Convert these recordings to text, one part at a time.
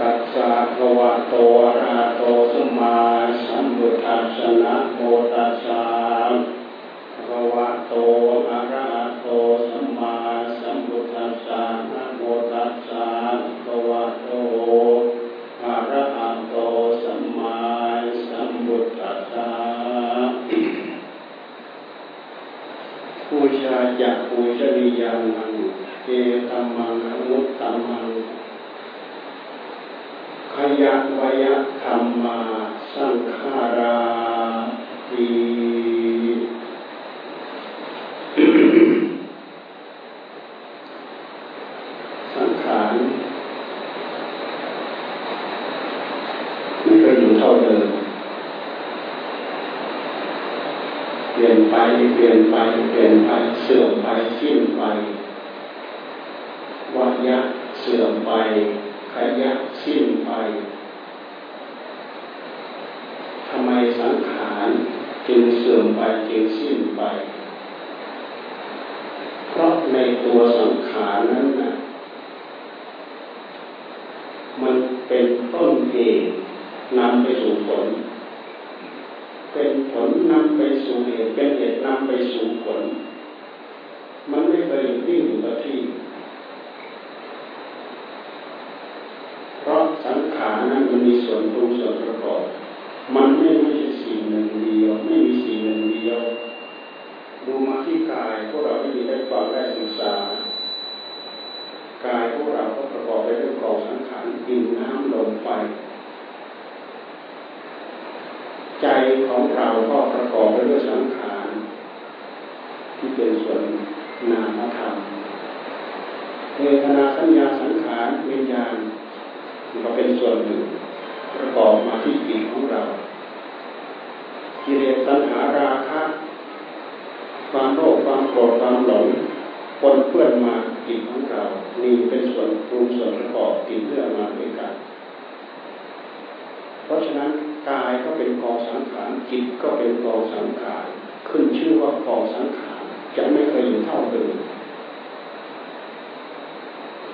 ตัสสะภะวะโตอะระหะโตสัมมาสัมพุทธัสสะนะโมตัสสะภะวะโตอะระหะโตสัมมาสัมพุทธัสสะนะโมตัสสะภะวะโตอะระหะโตสัมมาสัมพุทธัสสะผู้ชายจากปุจริยังเอตัมมังอนุตตัมมัง ยะวยะธรรมาสังขาราติสังขารไม่เคยอยู่เท่าเดิมเปลี่ยนไปเปลี่ยนไปเปลี่ยนไป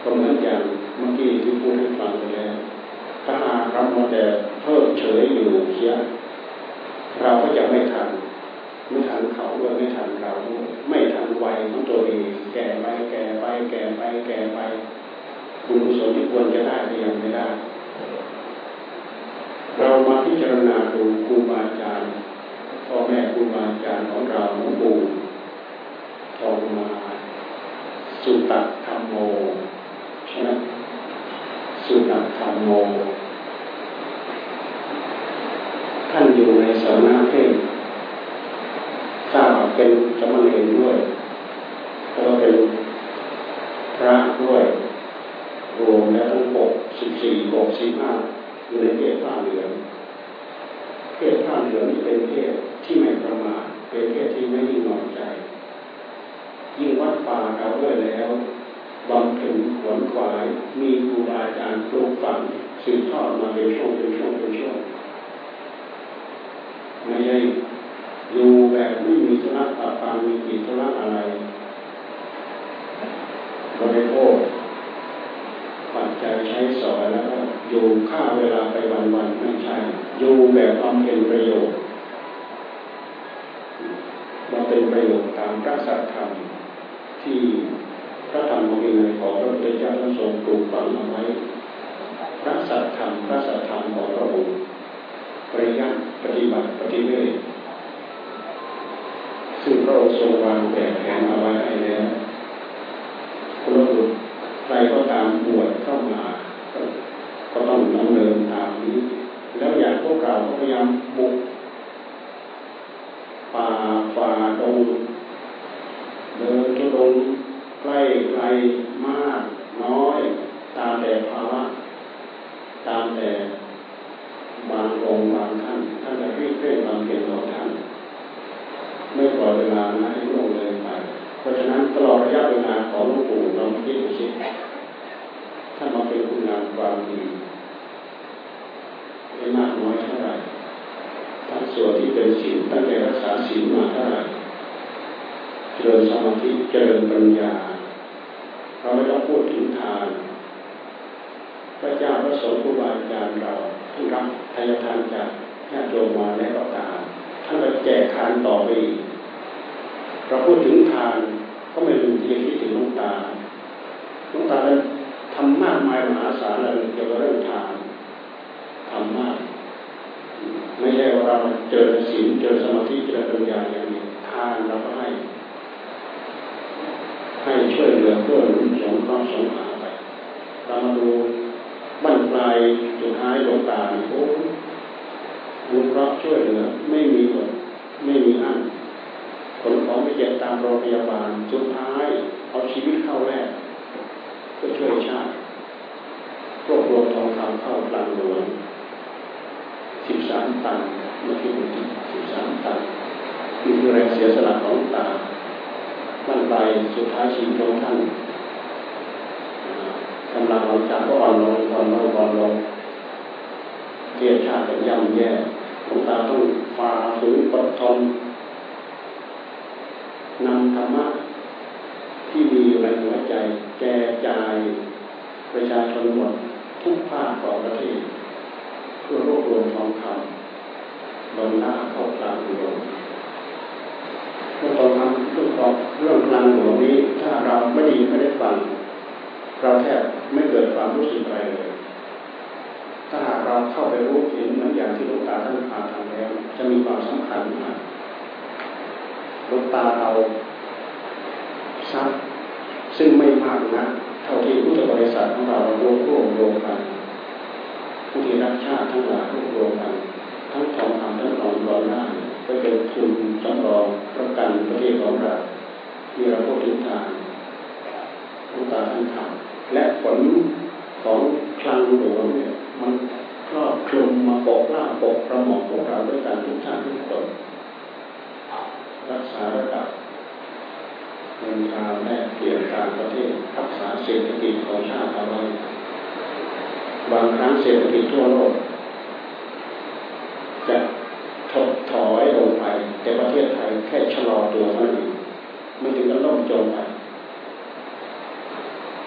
ก็เหมือนอย่างเมื่อกี้ที่พูดให้ฟังไปแล้วถ้าหากเราโมแต่เพิกเฉยอยู่เสียเราก็จะไม่ทันไม่ทันเขาด้วยไม่ทันเราด้วยไม่ทันวัยของตัวเองแก่ไปแก่ไปแก่ไปแก่ไปบุญกุศลที่ควรจะได้ยังไม่ได้ เรามาพิจารณาดูครูบาอาจารย์พ่อแม่ครูบาอาจารย์ของเราหลวงปู่ทองมาสุตตะธรรมโม ใช่สุนัขธรรมโมท่านอยู่ในสำนักเทศถ้าเป็นจสมณีด้วยแล้วเป็นพระด้วย รวมแล้วทั้งหกสิบสี่หกสิบห้าอยู่ในเกศผ้าเหลืองเกศผ้าเหลืองนี่เป็นเทศที่ไม่ประมาทเป็นเทศที่ไม่ยิ่งนอนใจ ยิ่งวัดป่าเขาด้วยแล้วบำเพ็ญ ขวนขวายมีครูบาอาจารย์ปลูกฝังสืบทอดมาเป็นช่วงเป็นช่วงเป็นช่วงไม่ใช่อยู่แบบไม่มีธุระปะปังมีกิจธุระอะไรบริโภคปัจจัยใช้สอยแล้วก็อยู่ค่าเวลาไปวันๆไม่ใช่อยู่แบบความเป็นประโยชน์มาเป็นประโยชน์ตามพระสัจธรรมที่ ระธรรมวินัยของพระพุทธเจ้าท่านทรงปลูกฝังเอาไว้พระสัจธรรมพระสัจธรรมของพระองค์ปริยัติปฏิบัติปฏิเวทซึ่งพระองค์ทรงวางแบบแผนเอาไว้ให้แล้วคุณบุตรใครก็ตามบวชเข้ามาก็ต้องดำเนินตามนี้ แล้วอย่างพวกเราก็พยายามบุกป่าฝ่าดงเดินทุดง ใกล้ไกลมากน้อย ตามแต่ภาวะ ตามแต่บางองค์บางท่านท่านจะรีบเร่งบางเพียงของท่านไม่ปล่อยเวลานะให้ล่วงเลยไป เพราะฉะนั้นตลอดระยะเวลาของหลวงปู่เราคิดดูสิท่านมาเป็นคุณงามความดีไม่มากน้อยเท่าไหร่ทั้งส่วนที่เป็นศีลตั้งแต่รักษาศีลมาเท่าไหร่ เจริญสมาธิเจริญปัญญา เราไม่ต้องพูดถึงทาน พระเจ้าพระสงฆ์ครูบาอาจารย์เราท่านรับทายทานจากญาติโยมมาแล้วก็ตามท่านก็แจกทานต่อไปเราพูดถึงทานก็ไม่ลืมที่จะคิดถึงลุงตาลุงตานั้นทำมากมายมหาศาลเลยเกี่ยวกับเรื่องทานทำมาก ไม่ใช่ว่าเราเจอศีลเจอสมาธิเจอปัญญาอย่างนี้ทานเราก็ให้ ช่วยเหลือเพื่อหนุนสงเคราะห์สงหาไปเรามาดูบั้นปลายสุดท้ายหลวงตาโอ้บุญรับช่วยเหลือไม่มีหมดไม่มีอันผลของไปเจ็บตามโรงพยาบาลสุดท้ายเอาชีวิตเข้าแรกเพื่อช่วยชาติรวบรวมทองคำเข้ากลางหลวงสิบสามตันเมื่อกี้สิบสามตันนี่คือแรงเสียสละของตา บั้นปสุดท้ายชีวิตของท่านกำลังหลังจากก็อ่อนลงอ่อนลงอ่อนลงเกียรติชาติย่ำแย่หลวงตาต้องฝ่าฝืนอดทนนำธรรมะที่มีอยู่ในหัวใจ แจกจ่ายประชาชนหมดทุกภาคของประเทศเพื่อรวบรวมทองคำลงหน้าเข้ากลางหลวง เรื่องทองคำเรื่องของเรื่องกลางหลวงนี้ ถ้าเราไม่ดีไม่ได้ฟัง เราแทบไม่เกิดความรู้สึกอะไรเลย ถ้าหากเราเข้าไปรู้เห็นเหมือนอย่างที่หลวงตาท่านพาทำแล้ว จะมีความสำคัญมากหลวงตาเอาทรัพย์ซึ่งไม่มากนะเท่าที่พุทธบริษัทของเรารวมรวมรวมกันผู้ที่รักชาติทั้งหลายรวมรวมกัน ทั้งทองคำทั้งทองร้อนหน้า ก็เป็นทุนสำรองประกันประเทศของเราที่เราพูดถึงทางหลวงตาท่านทำและผลของคลังหลวงเนี่ยมันครอบคลุมมาปกล่าปกประหมอกของเราด้วยการทุกชาติทุกคนรักษาระดับเงินทางแลกเปลี่ยนต่างประเทศรักษาเศรษฐกิจของชาติเอาไว้บางครั้งเศรษฐกิจทั่วโลกจะถดถอยลงไป แต่ประเทศไทยแค่ชะลอตัวเท่านั้นไม่ถึงกับล่มจมไป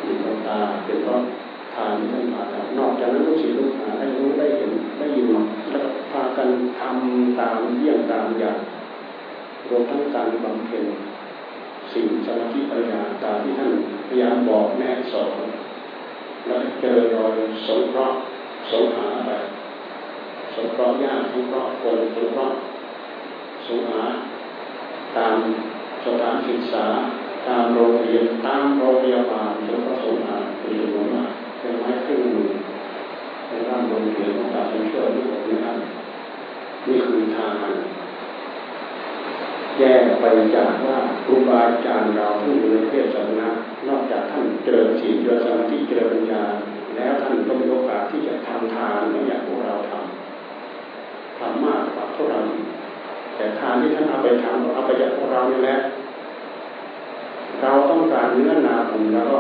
มีดวงตาเป็นเพราะทานที่ท่านพาทำนอกจากนั้นลูกศิษย์ลูกหาได้รู้ได้เห็นได้ยินแล้วก็พากันทำตามเยี่ยงตามอย่างรวมทั้งการบำเพ็ญสิ่งสมาธิปัญญาตามที่ท่านพยายามบอกแม่สอนแล้วเจริญรอยสงเคราะห์สงหาไปสงเคราะห์ญาติสงเคราะห์คนสงเคราะห์ สงหาตามสถานศึกษา ตามโรงเรียนตามโรงพยาบาลสงเคราะห์สงหาเป็นจำนวนมากเป็นไม้ขึ้นมือในร่างโรงเรียนของการช่วยลูกของท่านมีแยกไปจากว่าครูบาอาจารย์เราที่อยู่ในเพศสมณะนอกจากท่านเจริญศีลเจริญสมาธิเจริญปัญญา แล้วท่านก็มีโอกาสที่จะทำทานเหมือนอย่างพวกเราทำทำมากกว่าพวกเรา แต่ทานที่ท่านเอาไปทำเอาไปจากพวกเรานี่แหละเราต้องการเนื้อนาบุญแล้วก็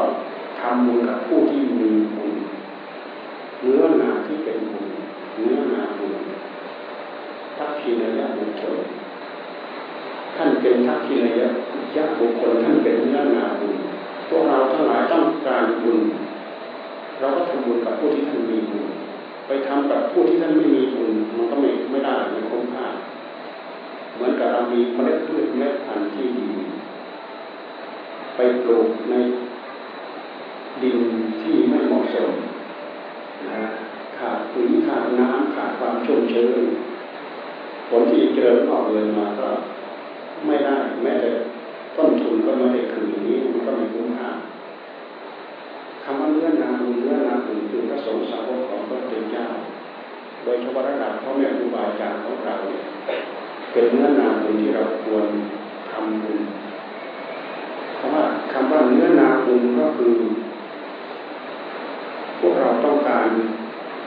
ทำบุญกับผู้ที่มีบุญเนื้อนาที่เป็นบุญเนื้อนาบุญทักขีนยะบุคคลท่านเป็นทักขีนยะยะบุคคลท่านเป็นเนื้อนาบุญพวกเราทั้งหลายต้องการบุญเราก็ทำบุญกับผู้ที่ท่านมีบุญไปทำกับผู้ที่ท่านไม่มีบุญมันก็ไม่ไม่ได้ไม่คุ้มค่า เหมือนกับเรามีเมล็ดพืชเมล็ดพันธุ์ที่ดี ไปปลูกในดินที่ไม่เหมาะสมนะขาดปุ๋ยขาดน้ำขาดความชุ่มชื้นผลที่เจริญออกเลยมาก็ไม่ได้แม้แต่ต้นทุนก็ไม่ได้คืนนี้มันก็ไม่คุ้มค่าคำว่าเนื้อนาบุญเนื้อนาบุญคือพระสงฆ์สาวกของพระเจ้า โดยเฉพาะระดับพ่อแม่ครูบาอาจารย์ของเราเนี่ย เป็นเนื้อนาบุญที่เราควรทำบุญคำว่าคำว่าเนื้อนาบุญก็คือ พวกเราต้องการ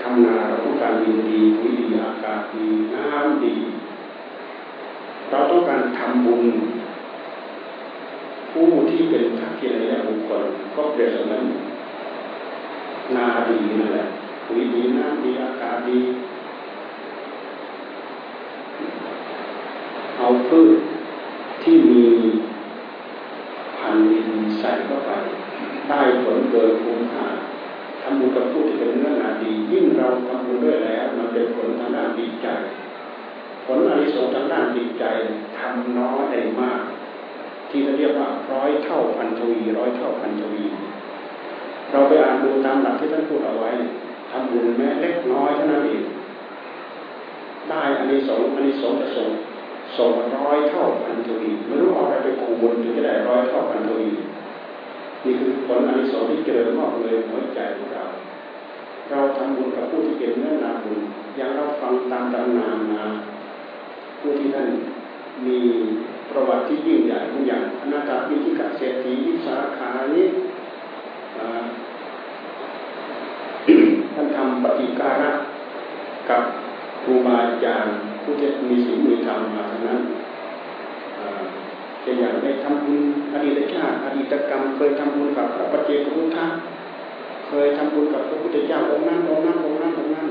ทำนาเราต้องการดินดีปุ๋ยดีอากาศดีน้ำดีเราต้องการทำบุญผู้ที่เป็นทักษิณยบุคคลก็เปรียบเสมือนนาดีนั่นแหละปุ๋ยดีน้ำดีอากาศดี เอาพืชที่มีพันธุ์ดินใส่เข้าไปได้ผลเกินคุ้มค่าทำบุญกับผู้ที่เป็นเนื้อนาดียิ่งเราทำบุญด้วยแล้ว มันเป็นผลทางด้านจิตใจ ผลอริสงทางด้านจิตใจทำน้อยได้มาก ที่เรียกว่าร้อยเท่าพันทวีร้อยเท่าพันทวี เราไปอ่านดูตามหลักที่ท่านพูดเอาไว้ทำบุญแม้เล็กน้อยเท่านั้นเองได้อันนี้สองอันนี้สองจะส่ง สองร้อยเท่าพันทวีไม่รู้เอาอะไรไปคูณถึงจะได้ร้อยเท่าพันทวีนี่คือผลอันที่สองที่เจริญมากเลยหัวใจของเรา เราทำบุญกับผู้ที่เป็นเนื้อนาบุญอย่างเราฟังตามตำนานมาผู้ที่ท่านมีประวัติที่ยิ่งใหญ่ทุกอย่างอนาถาพิธิกาเศรษฐีวิสาขานี้ท่านทำปฏิการะกับครูบาอาจารย์ู้ที่มีศีลมีธรรมมาทั้งนั้นเช่นอย่างได้ทำบุญอดีตชาติอดีตกรรม เคยทำบุญกับพระปฏิเจกพุทธะเคยทำบุญกับพระพุทธเจ้าองค์นั้นองค์นั้นองค์นั้นองค์นั้น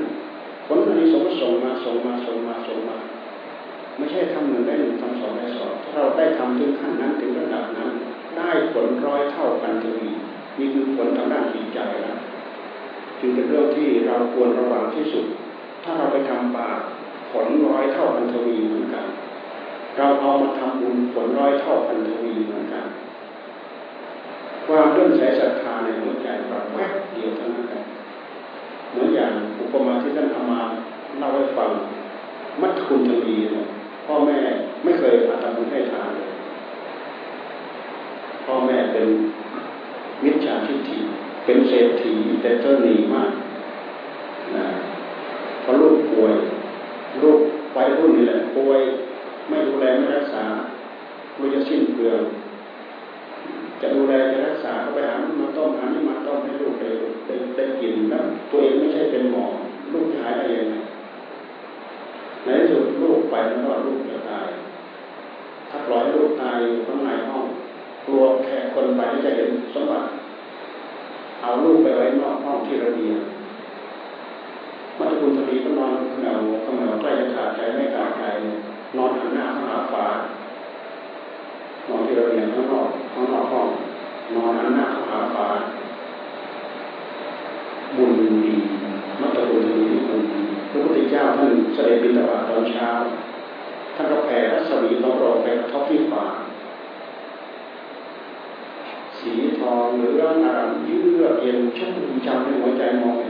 ผลอันนี้สงส่งมาส่งมาส่งมาส่งมา ไม่ใช่ทำหนึ่งได้หนึ่งทำสองได้สองถ้าเราได้ทำถึงขั้นนั้นถึงระดับนั้น ได้ผลร้อยเท่ากันทวีนี่คือผลทางด้านจิตใจนะจึงเป็นเรื่องที่เราควรระวังที่สุด ถ้าเราไปทำบาป ผลร้อยเท่าพันทวีเหมือนกัน เราเอามาทำบุญผลร้อยเท่าพันทวีเหมือนกันความเรื่องใส่ศรัทธาในหัวใจเราแวบเดียวเท่านั้นเอเหมือนอย่างอุปมาที่ท่านเอามาเล่าให้ฟัง มัดคุณทวีนะพ่อแม่ไม่เคยอาทำบุญให้ทานเลยพ่อแม่เป็นมิจฉาทิฏฐิเป็นเศรษฐีแต่เจ้าหนีมากนะพอลูกป่วย ลูกวัยรุ่นนี่แหละป่วยไม่ดูแลไม่รักษาไม่จะสิ้นเปลืองจะดูแลจะรักษาก็ไปหามาต้มหานี่มาต้มให้ลูกได้ได้ได้กินแล้วตัวเองไม่ใช่เป็นหมอลูกจะหายได้ยังไงในที่สุดลูกไปแล้วก็ลูกจะตาย ถ้าปล่อยให้ลูกตายอยู่ข้างในห้องกลัวแค่คนไปจะเห็นสมบัติเอาลูกไปไว้นอกห้องที่ระเบียง มัตคุณทวีก็นอนเหงาเหงาใกล้จะขาดใจไม่ขาดใจนอนหันหน้าเข้าหาฟ้านอนที่ระเบียงข้างนอกข้างนอกห้องนอนหันหน้าเข้าหาฟ้าบุญดีมัตคุณทวีบุญดีพระพุทธเจ้าท่านเสด็จบิณฑบาตตอนเช้าท่านก็แผ่รัศมีลงรองไปกระทบที่ฟ้าสีทองเหลืองอารามเยือกเย็นชุ่มจำในหัวใจมองเห็น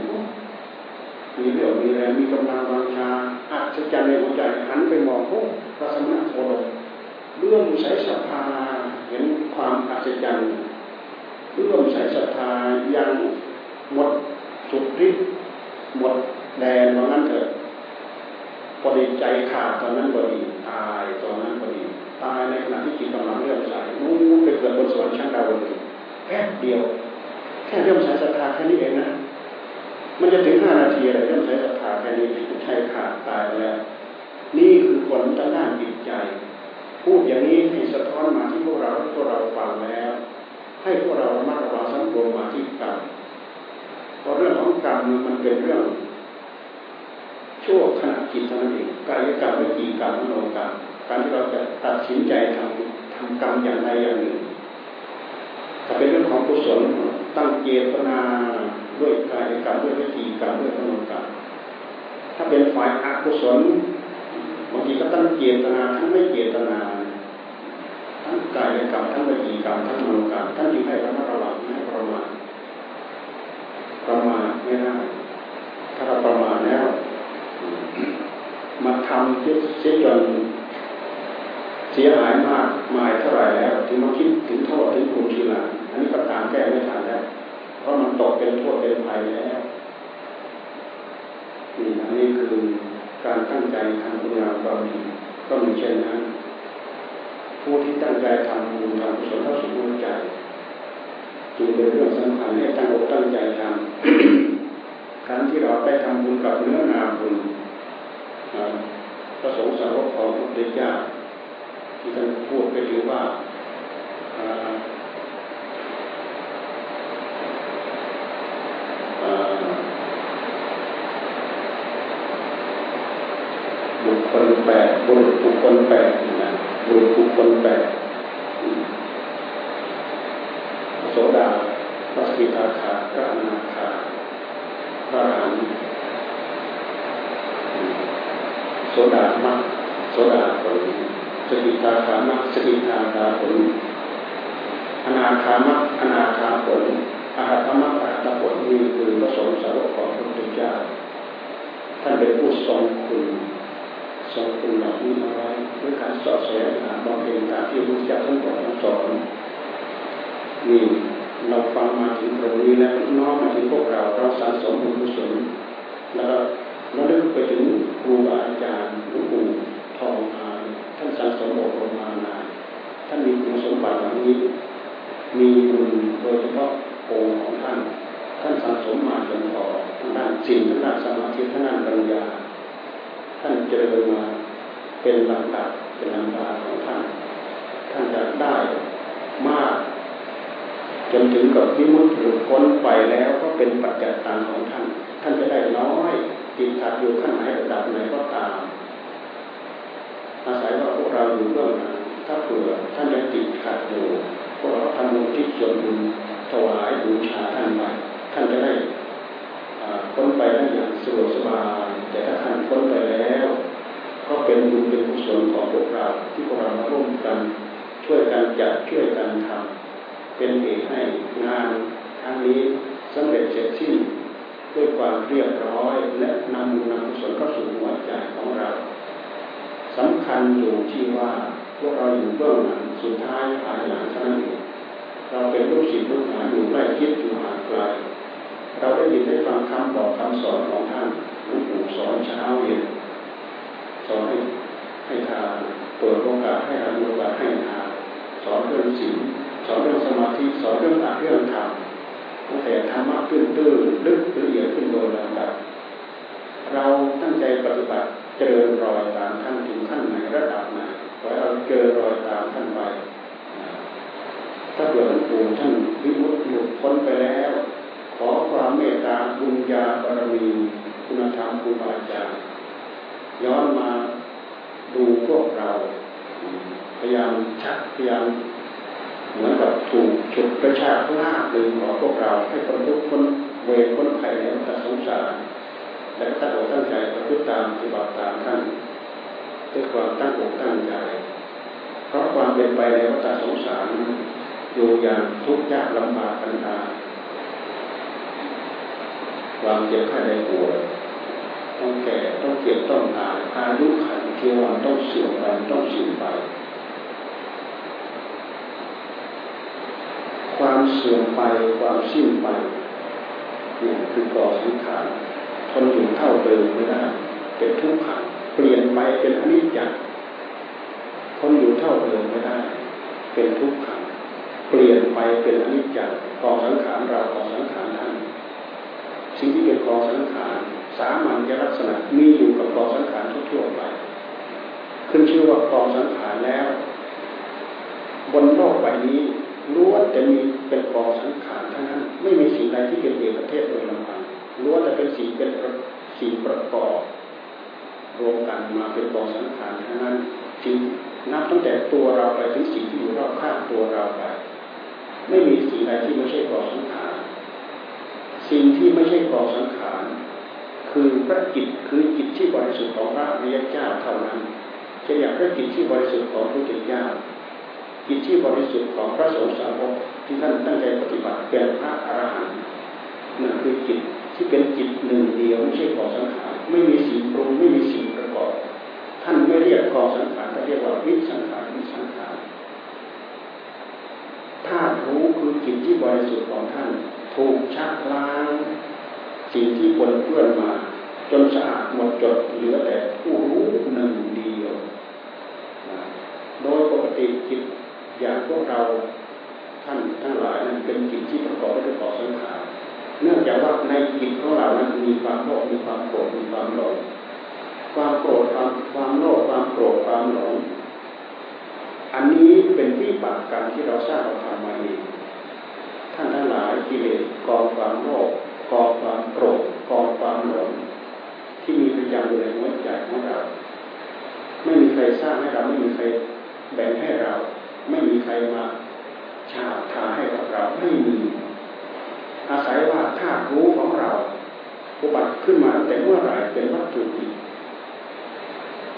มีเรื่องมีแรงมีกำลังวังชาอัศจรรย์ในหัวใจหันไปมองโอ้พระสมณโคดมเรื่องใส่ศรัทธาเห็นความอัศจรรย์เรื่องใส่ศรัทธายังหมดสุดฤทธิ์หมดแดนว่างั้นเถอะพอดีใจขาดตอนนั้นพอดีตายตอนนั้นพอดีตายในขณะที่จิตกำลังเลื่อมใสนู้นไปเกิดบนสวรรค์ชั้นดาวดึงแค่เดียว แค่เลื่อมใสศรัทธาแค่นี้เองนะ มันจะถึงห้านาทีอะไรเลื่อมใสศรัทธาแค่นี้ใช่ขาดตายแล้ว นี่คือผลทางด้านจิตใจ พูดอย่างนี้ให้สะท้อนมาที่พวกเราพวกเราฟังแล้ว ให้พวกเราระมัดระวังสังรวมมาที่กรรมเพราะเรื่องของกรรมมันเป็นเรื่องชั่วขณะจิตเท่านั้นเองกายกรรมวิจีกรรมมโนกรรมการที่เราจะตัดสินใจทำทำกรรมอย่างใดอย่างหนึ่งถ้าเป็นเรื่องของกุศลตั้งเจตนา ด้วยกายกรรมด้วยวิจีกรรมด้วยมโนกรรมถ้าเป็นฝ่ายอกุศลบางทีก็ตั้งเจตนาทั้งไม่เจตนาทั้งกายกรรมทั้งวิจีกรรมทั้งมโนกรรมท่านจึงให้ระมัดระวังไม่ประมาทประมาทไม่ได้ถ้าเราประมาทแล้วมาทำเสียจนเสียหายมากมายเท่าไหร่แล้ว ถึงมาคิดถึงโทษถึงคุณทีหลังอันนี้ประการแก้ไม่ทันแล้ว เพราะมันตกเป็นโทษเป็นภัยแล้วนี่อันนี้คือการตั้งใจทำคุณงามความดีก็มีเช่นนั้น ผู้ที่ตั้งใจทำบุญทำกุศลเข้าสู่หัวใจจึงเป็นเรื่องสำคัญให้ตั้งอกตั้งใจทำการที่เราไปทำบุญกับเนื้อนาบุญพระสงฆ์สาวกของพระพุทธเจ้าที่ท่านพูดไปถึงว่าบุ คคลแปดบุรุษบุคคลแปดนะบุรุษบุคคลแปดโสดาพระสกิทาคาพระอนาคาพระอรหันต์โสดามักโสดาผลสกิทาคามะสกิทาคาผลอนาคามะอนาคาผลอาหัตมะอาหัตผลนี่คือพระสงฆ์สาวกของพระพุทธเจ้าท่านเป็นผู้ทรงคุณ ทรงคุณเหล่านี้มาไว้ด้วยการสอดแสดงหาบำเพ็ญตามที่พระพุทธเจ้าท่านบอกท่านสอนนี่เราฟังมาถึงตรงนี้แล้วน้อมมาถึงพวกเราเราสะสมบุญกุศลแล้วเราเลึกไปถึงครูบาอาจารย์หลวงปู่ทองมาท่านสั่งสมอบรมมานานท่านมีคุณสมบัติเหล่านี้ มีบุญโดยเฉพาะโองของท่าน ท่านสั่งสมมาจนพอทางด้านสิ่งทางด้านสมาธิทางด้านปัญญา ท่านเจริญมาเป็นลำดับเป็นลำดับของท่าน ท่านจะได้มาก จนถึงกับวิมุตติหลุดพ้นไปแล้วก็เป็นปัจจัยตังของท่าน ท่านจะได้น้อยติดขัดอยู่ขั้นไหนระดับไหนก็ตาม อาศัยว่าพวกเราอยู่เบื้องหลังถ้าเผื่อท่านยังติดขัดอยู่พวกเราทำบุญที่ส่วนบุญถวายบูชาท่านไปท่านจะได้ พ้นไปได้อย่างสะดวกสบายแต่ถ้าท่านพ้นไปแล้ว ก็เป็นบุญเป็นกุศลของพวกเราที่พวกเรามาร่วมกันช่วยกันจัดช่วยกันทำเป็นเหตุให้งานครั้งนี้สำเร็จเสร็จสิ้นด้วยความเรียบร้อยและนำบุญนำกุศลเข้าสู่หัวใจของเราสำคัญอยู่ที่ว่าพวกเราอยู่เบื้องหลังสุดท้ายภายหลังเท่านั้นเองเราเป็นลูกศิษย์ลูกหาอยู่ใกล้คิดอยู่ห่างไกล เราได้ยินได้ฟังคำบอกคำสอนของท่านหลวงปู่สอนเช้าเย็นสอนให้ให้ทานเปิดโอกาสให้เราโอกาสให้ทานสอนเรื่องศีลสอนเรื่องสมาธิสอนเรื่องอัดเรื่องธรรมตั้งแต่ธรรมะตื้นตื้นลึกละเอียดขึ้นโดยลำดับเราตั้งใจปฏิบัติเจริญรอยตามท่านถึงขั้นไหนระดับไหนขอให้เราเจริญรอยตามท่านไปถ้าเกิดหลวงปู่ท่านวิมุตติหลุดพ้นไปแล้วามบุญญาบารมีคุณธรรมครูบาอาจารย์ย้อนมาดูพวกเรา พยายามชักพยายามเหมือนกับถูกฉุดกระชากลากดึงของพวกเราให้คนทุกคนเวรคนไข้แล้วแต่สงสารและตั้งอกตั้งใจประพฤติตามปฏิบัติตามท่านด้วยความตั้งอกตั้งใจเพราะความเป็นไปในวัฏสงสารอยู่อย่างทุกข์ยากลำบากกันดา ความเจ็บไข้ได้ป่วยต้องแก่ต้องเจ็บต้องตายอายุขันเที่วันต้องเสื่อมไปต้องสิ้นไป ความเสื่อมไปความสิ้นไปนี่คือก่อสังขารทนอยู่เท่าเดิมไม่ได้เป็นทุกข์ขังเปลี่ยนไปเป็นอนิจจ์คนอยู่เท่าเดิมไม่ได้ เป็นทุกข์ขังเปลี่ยนไปเป็นอนิจจ์กองสังขารเรากองสังขารท่า สิ่งที่เป็นกองสังขารสามัญลักษณะมีอยู่กับกองสังขารทั่วไป ขึ้นชื่อว่ากองสังขารแล้ว บนโลกใบนี้ล้วนจะมีเป็นกองสังขารทั้งนั้น ไม่มีสิ่งใดที่เป็นเอกเทศโดยลำพังล้วนจะเป็นสิ่งเป็นสิ่งประกอบรวมกันมาเป็นกองสังขารทั้งนั้นจึงนับตั้งแต่ตัวเราไปถึงสิ่งที่อยู่รอบข้างตัวเราไป ไม่มีสิ่งใดที่ไม่ใช่กองสังขาร สิ่งที่ไม่ใช่กองสังขารคือพระจิตคือจิตที่บริสุทธิ์ของพระอริยเจ้าเท่านั้นจะอย่ากพระจิตที่บริสุทธิ์ของพระเจ้าจิตที่บริสุทธิ์ของพระสงฆ์สาวกที่ท่านตั้งใจปฏิบัติเป็นพระอรหันต์นั่นคือจิตที่เป็นจิตหนึ่งเดียวไม่ใช่กองสังขารไม่มีสิ่งปรุงไม่มีสิ่งประกอบ ท่านไม่เรียกกองสังขารท่านเรียกว่าวิสังขารวิสังขารธาตุรู้คือจิตที่บริสุทธิ์ของท่าน ถูกชักล้างสิ่งที่ปนเปื้อนมา จนสะอาดหมดจดเหลือแต่ผู้รู้หนึ่งเดียว โดยปกติจิตอย่างพวกเราท่านทั้งหลายนั้นเป็นจิตที่ประกอบด้วยกองสังขารเนื่องจากว่าในจิตของเรานั้นมีความโลภมีความโกรธมีความหลงความโกรธความความโลภความโกรธความหลงอันนี้เป็นวิบากกรรมที่เราสร้างเราทำมาเองท่านทั้งหลาย กิเลสกองความโลภกองความโกรธกองความหลงที่มีประจำอยู่ในหัวใจของเรา ไม่มีใครสร้างให้เราไม่มีใครแบ่งให้เรา ไม่มีใครมาชาทาให้กับเราไม่มี อาศัยว่าธาตุรู้ของเราอุบัติขึ้นมาแต่เมื่อไหร่เป็นวัตถุดิบ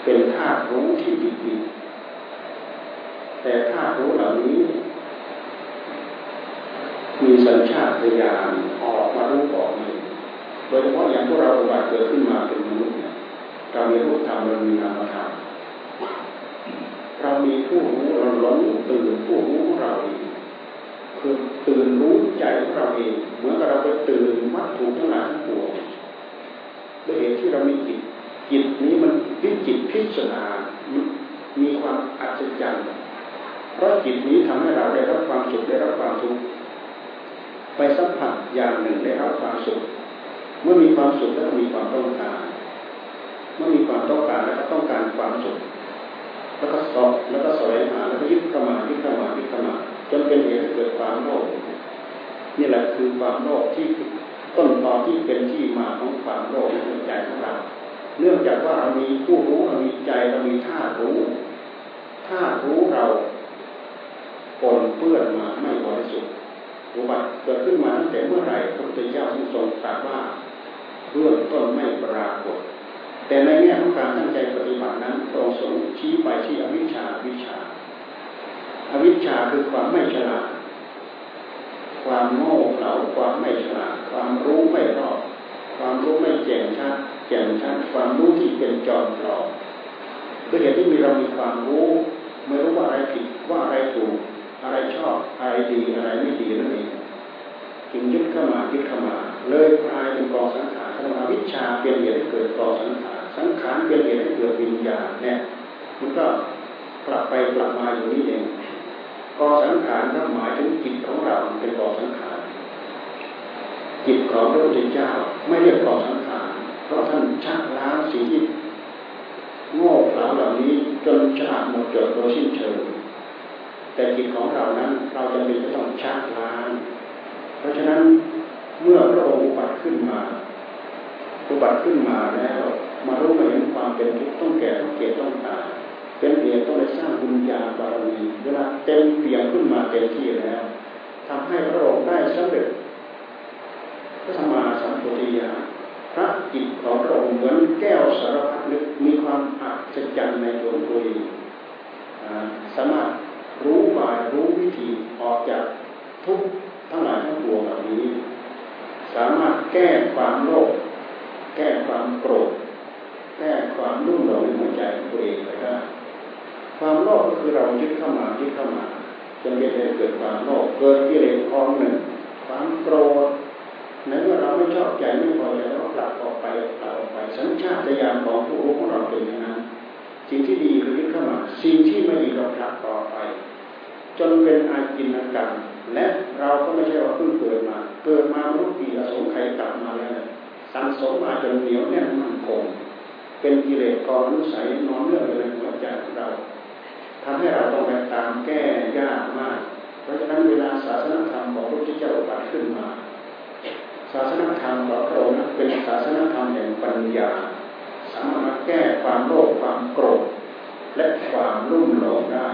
เป็นธาตุรู้ที่ดีๆแต่ธาตุรู้เหล่านี้ มีสัญชาตญาณออกมารู้ก่อนเลยโดยเฉพาะอย่างพวกเราอุบัติเกิดขึ้นมาเป็นมนุษย์เนี่ยเรามีรูปธรรมเรามีนามธรรมเรามีผู้รู้เราหลงตื่นผู้รู้เราเองคือตื่นรู้ใจของเราเองเหมือนกับเราไปตื่นวัตถุทั้งหลายทั้งปวงด้วยเหตุที่เรามีจิตจิตนี้มันพิจิตพิจารณามีความอัศจรรย์เพราะจิตนี้ทำให้เราได้รับความสุขได้รับความทุกข์ ไปสัมผัสอย่างหนึ่งได้รับความสุข เมื่อมีความสุขแล้วมีความต้องการ เมื่อมีความต้องการแล้วก็ต้องการความสุข แล้วก็สอบแล้วก็แสวงหาแล้วก็ยึดเข้ามายึดเข้ามายึดเข้ามาจนเป็นเหตุให้เกิดความโลภนี่แหละคือความโลภที่ต้นตอที่เป็นที่มาของความโลภในใจของเราเนื่องจากว่าเรามีผู้รู้เรามีใจเรามีธารู้ธารู้เราปนเปื้อนมาไม่บริสุทธิ์ อุบัติเกิดขึ้นมาตั้งแต่เมื่อไหร่พระพุทธเจ้าทรงทรงตรัสว่าเรื่องต้นไม่ปรากฏ แต่ในแง่ของการตั้งใจปฏิบัตินั้นตรงสงชี้ไปที่อวิชชาวิชา อวิชชาคือความไม่ฉลาด ความโง่เขลาความไม่ฉลาด ความรู้ไม่รอบ ความรู้ไม่แจ่มชัดแจ่มชัดความรู้ที่เป็นจอมปลอมคือเหตุที่มีเรามีความรู้ ไม่รู้ว่าอะไรผิดว่าอะไรถูก อะไรชอบอะไรดีอะไรไม่ดีนั่นเองจึงยึดเข้ามายึดเข้ามา เลยกลายเป็นกองสังขารธรรมวิชาเป็นเหตุให้เกิดกองสังขารสังขารเป็นเหตุให้เกิดวิญญาณเนี่ยมันก็กลับไปกลับมาอยู่นี่เองกองสังขารนั้นหมายถึงจิตของเราเป็นกองสังขารจิตของพระพุทธเจ้าไม่เรียกกองสังขารเพราะท่านชักล้างสิ่งที่โง่เขลาเหล่านี้จนฉลาดหมดจดโดยสิ้นเชิง แต่จิตของเรานั้นเราจะมีจะต้องชักล้างเพราะฉะนั้นเมื่อพระองค์อุบัติขึ้นมาอุบัติขึ้นมาแล้วมารู้มาเห็นความเป็นทุกข์ต้องแก่ต้องเก็บต้องตายเป็นเหตุต้องได้สร้างบุญญาบารมีเวลาเต็มเปี่ยมขึ้นมาเต็มที่แล้วทำให้พระองค์ได้สำเร็จพระธรรมาสัมพุทธิญาพระจิตของพระองค์เหมือนแก้วสารพัดนึกมีความอัศจรรย์ในตัวตัวเองสามารถ รู้บายรู้วิธีออกจากทุกทั้งหลายทั้งปวงเหล่านี้ สามารถแก้ความโลภแก้ความโกรธแก้ความรุ่มหลงในหัวใจของตัวเองไปได้ความโลภก็คือเรายึดเข้ามายึดเข้ามาจนเป็นเหตุเกิดความโลภเกิดกิเลสคลองหนึ่งความโกรธในเมื่อเราไม่ชอบใจไม่พอใจเรากลับออกไปกลับออกไปสัญชาตญาณของผู้รู้ของเราเป็นอย่างนั้น สิ่งที่ดีเรายึดเข้ามา สิ่งที่ไม่ดีเราผลักต่อไป จนเป็นอาจินกรรม และเราก็ไม่ใช่ว่าเพิ่งเกิดมา เกิดมาไม่รู้กี่อสงไขยกลับมาแล้วสังสมมาจนเหนียวแน่นมั่นคงเป็นกิเลสกองนุสัยนอนเนื่องอยู่ในหัวใจของเราทำให้เราต้องไปตามแก้ยากมาก เพราะฉะนั้นเวลาศาสนธรรมของพระพุทธเจ้าบัตขึ้นมา ศาสนธรรมของพระองค์เป็นศาสนธรรมแห่งปัญญา มารถแก้ความโลภความโกรธและความรุ่มหลงได้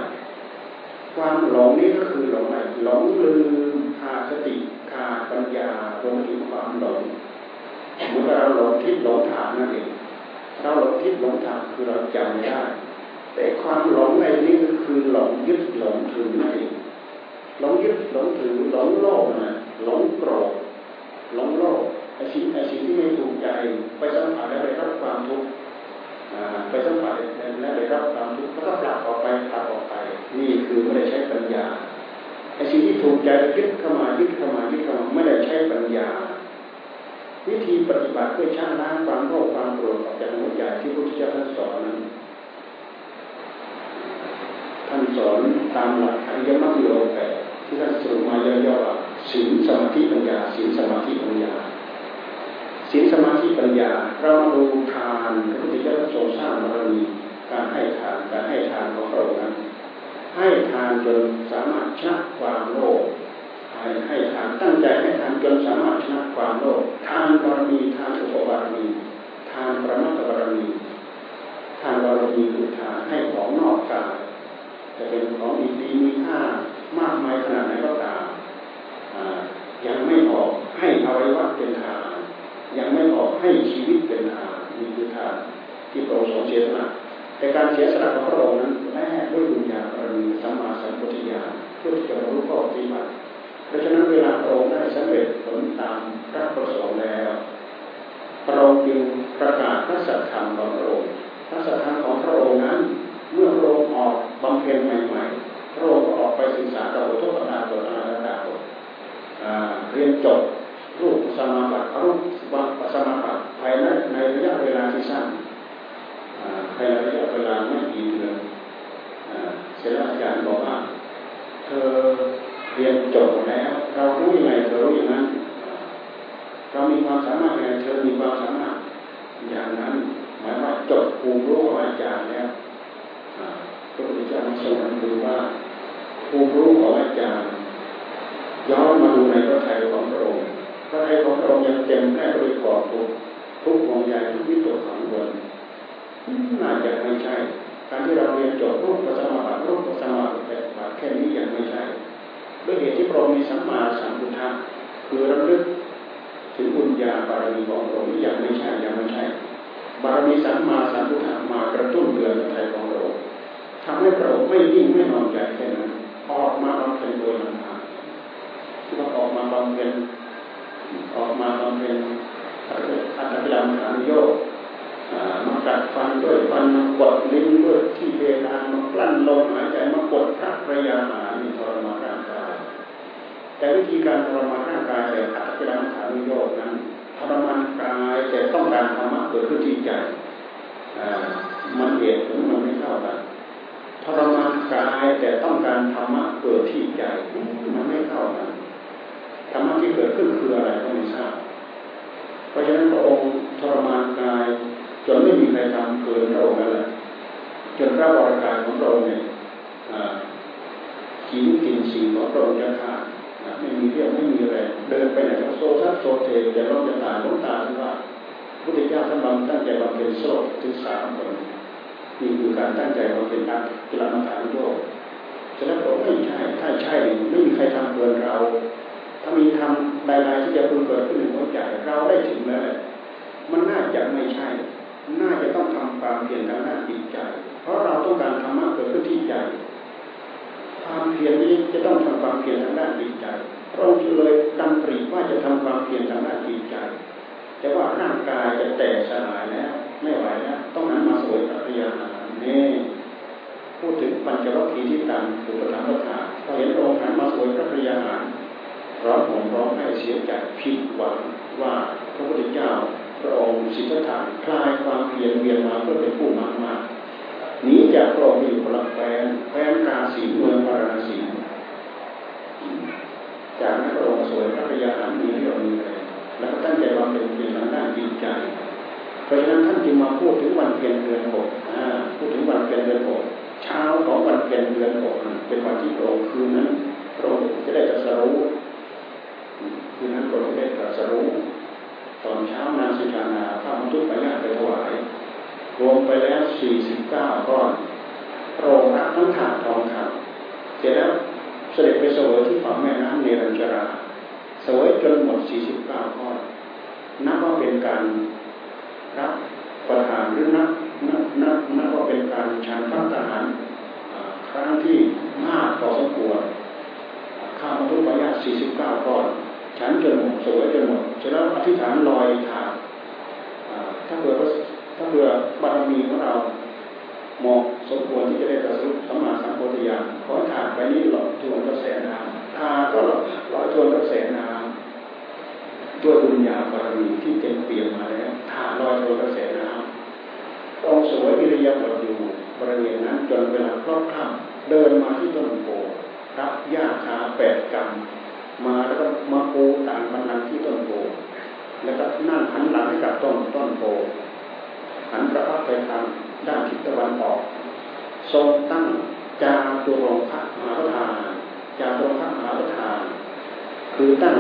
ความหลงนี้ก็คือหลงอะไรหลงลืมขาดสติขาดปัญญารวมถึงความหลงเมื่อเราหลงทิศหลงฐานนั่นเองเราหลงทิศหลงทางคือเราจำไม่ได้ แต่ความหลงในนี้ก็คือหลงยึดหลงถือนั่นเองหลงยึดหลงถือหลงโลภนะหลงโกรธหลงโลภ ไอ้สิ่งไอ้สิ่งที่ไม่ถูกใจไปสัมผัสแล้วได้รับความทุกข์ไปสัมผัสแล้วได้รับความทุกข์แล้วก็ปรับออกไปปรับออกไป นี่คือไม่ได้ใช้ปัญญาไอ้สิ่งที่ถูกใจยึดเข้ามายึดเข้ามายึดเข้ามาไม่ได้ใช้ปัญญา วิธีปฏิบัติเพื่อช่างล้างความโลภความโกรธออกจากหัวใจที่พระพุทธเจ้าท่านสอนนั้นท่านสอนตามหลักอริยมรรคโลแปดที่ท่านสรุปมาย่อ ญาเรามาดูทานพระพุทธเจ้าทรงสร้างบารมีการให้ทานการให้ทานของพระองค์นั้นให้ทานจนสามารถชนะความโลภให้ให้ทานตั้งใจให้ทานจนสามารถชนะความโลภทานบารมีทานอุปบารมีทานประมัตบารมีทานบารมีคือทานให้ของนอกกายจะเป็นของดีดีมีค่ามากมายขนาดไหนก็ตามยังไม่ออให้อวัยวะเป็นทาน ยังไม่ออกให้ชีวิตเป็นทานนี่คือทานที่พระองค์ทรงเสียสละแต่การเสียสละของพระองค์นั้นแลกด้วยบุญญาบารมีสัมมาสัมพุทธญาณเพื่อที่จะรู้ข้อปฏิบัติเพราะฉะนั้นเวลาพระองค์ได้สำเร็จผลตามพระประสงค์แล้วพระองค์จึงประกาศพระสัทธรรมของพระองค์พระสัทธรรมของพระองค์นั้น เมื่อพระองค์ออกบำเพ็ญใหม่ๆพระองค์ก็ออกไปศึกษากับอุทกตาตัวอาราดาเรียนจบ รูปสมาบัติรูปสมาบัติภายในในระยะเวลาที่สั้นภายในระยะเวลาไม่กี่เดือนเสร็จแล้วอาจารย์บอกว่า เธอเรียนจบแล้ว เรารู้ยังไงเธอรู้อย่างนั้นเรามีความสามารถยังไงเธอมีความสามารถอย่างนั้นหมายว่าจบภูมิรู้ของอาจารย์แล้วพระพุทธเจ้าทรงดูว่าภูมิรู้ของอาจารย์ย้อนมาดูในพระทัยของพระองค์ พระทัยของพระองค์ยังเต็มแน่ด้วยกอบทุกทุกห่วงใยทุกวิตกขังวนน่าจะไม่ใช่ การที่เราเรียนจบรูปปัสมาบัติรูปปัสมาบัติแค่นี้ยังไม่ใช่ด้วยเหตุที่พระองค์มีสัมมาสัมพุทธะคือระลึกถึงบุญญาบารมีของพระองค์ยังไม่ใช่ยังไม่ใช่ บารมีสัมมาสัมพุทธะมากระตุ้นเตือนใจของพระองค์ทำให้พระองค์ไม่ยิ่งไม่นอนใจแค่นั้นออกมาบำเพ็ญโดยลำพังที่ว่าออกมาบำเพ็ญ ออกมาบำเพ็ญอัตตกิลมฐานโยกมากัดฟันด้วยฟันมากดลิ้นด้วยที่เพดานมากลั้นลมหายใจมากดพระระยาหานี่ทรมานร่างกายแต่วิธีการทรมานร่างกายแบบอัตตกิลมฐานโยกนั้นทรมานกายแต่ต้องการธรรมะเกิดขึ้นที่ใจมันเหตุผลมันไม่เท่ากันทรมานกายแต่ต้องการธรรมะเกิดที่ใจมันไม่เท่ากัน ที่เกิดขึ้นคืออะไรก็ไม่ทราบเพราะฉะนั้นพระองค์ทรมานกาย จนไม่มีใครทำเกินพระองค์นั่นแหละจนพระวรกายของพระองค์เนี่ยกินกินสิ่งของพระองค์จะขาดไม่มีเรี่ยวไม่มีแรงเดินไปไหนก็โซซัดโซเทจะร้องจะตายล้มตาที่ว่าพุทธเจ้าท่านบำตั้งใจบำเพ็ญโซถึงสามคนนี่คือการตั้งใจบำเพ็ญนักกีฬาฐานโยกฉะนั้นผมไม่ใช่ถ้าใช่ไม่มีใครทำเกินเรา ถ้ามีทำใดๆที่จะพึงเกิดขึ้นในหัวใจเราได้ถึงแล้วมันน่าจะไม่ใช่ น่าจะต้องทำความเพียรทางด้านจิตใจ เพราะเราต้องการธรรมะเกิดขึ้นที่ใจ ความเพียรนี้จะต้องทำความเพียรทางด้านจิตใจพระองค์เลยดำริว่าจะทำความเพียรทางด้านจิตใจ แต่ว่าร่างกายจะแตกสลายแล้วไม่ไหวแล้วต้องหันมาสวยพระพิยาหารนี่พูดถึงปัญจวัคคีย์ที่ต่างคือประธานพระถาพอเห็นองค์หันมาสวยพระพิยาหาร ร้องห่มร้องให้เสียใจผิดหวังว่าพระพุทธเจ้าพระองค์สิทธัตถะคลายความเพียรเวียนมาเพื่อเป็นผู้มากมากหนีจากพระองค์อยู่คนละแฟนแฟนกาสีเมืองพาราณสีจากนั้นพระองค์สวยพระยาหารมีเรื่องมีอะไรแล้วก็ตั้งใจวางเป็นเพียงทางด้านจิตใจเพราะฉะนั้นท่านจึงมาพูดถึงวันเพ็ญเดือนหกพูดถึงวันเพ็ญเดือนหกเช้าของวันเพ็ญเดือนหกเป็นวันที่พระองค์คืนนั้นพระองค์จะได้ตรัสรู้ คืนนั้นพระองค์ได้ตรัสรู้ตอนเช้านางสิกานาพระมทุปยาไปถวายรวมไปแล้วสี่สิบเก้าก้อนพรองรับทั้งถาดทองคำเสร็จแล้วเสด็จไปเสวยที่ฝั่งแม่น้ำเนรัญชราเสวยจนหมดสี่สิบเก้าก้อน นับว่าเป็นการรับประทานหรือนับนับนับนับว่าเป็นการชันพระทหารครั้งที่มากพอสมควรข้าวมทุปยาสี่สิบเก้าก้อน ฉันจนหมดสวยจนหมดเสร็จแล้วอธิษฐานลอยถาดถ้าเกิดถ้าเกิดบารมีของเราเหมาะสมควรที่จะได้ประสบสัมมาสัมโพธิญาณขอถาดไปนี้หลอดทวนกระแสน้ำถาก็หลอดหลอดทวนกระแสน้ำด้วยบุญญาบารมีที่เต็มเปี่ยมมาแล้วถาดลอยทวนกระแสน้ำต้องสวยวิริยะบทอยู่บริเวณนั้นจนเวลาครอบค่ำเดินมาที่ต้นโพรับหญ้าคาแปดกรรม มาแล้วก็มาปูต่างบันลังที่ต้นโพแล้วก็นั่งหันหลังให้กับต้นต้นโพหันพระพักไปทางด้านทิศตะวันออก ทรงตั้งจาตุรงคมหาประธานจาตุรงคมหาประธาน คือตั้ง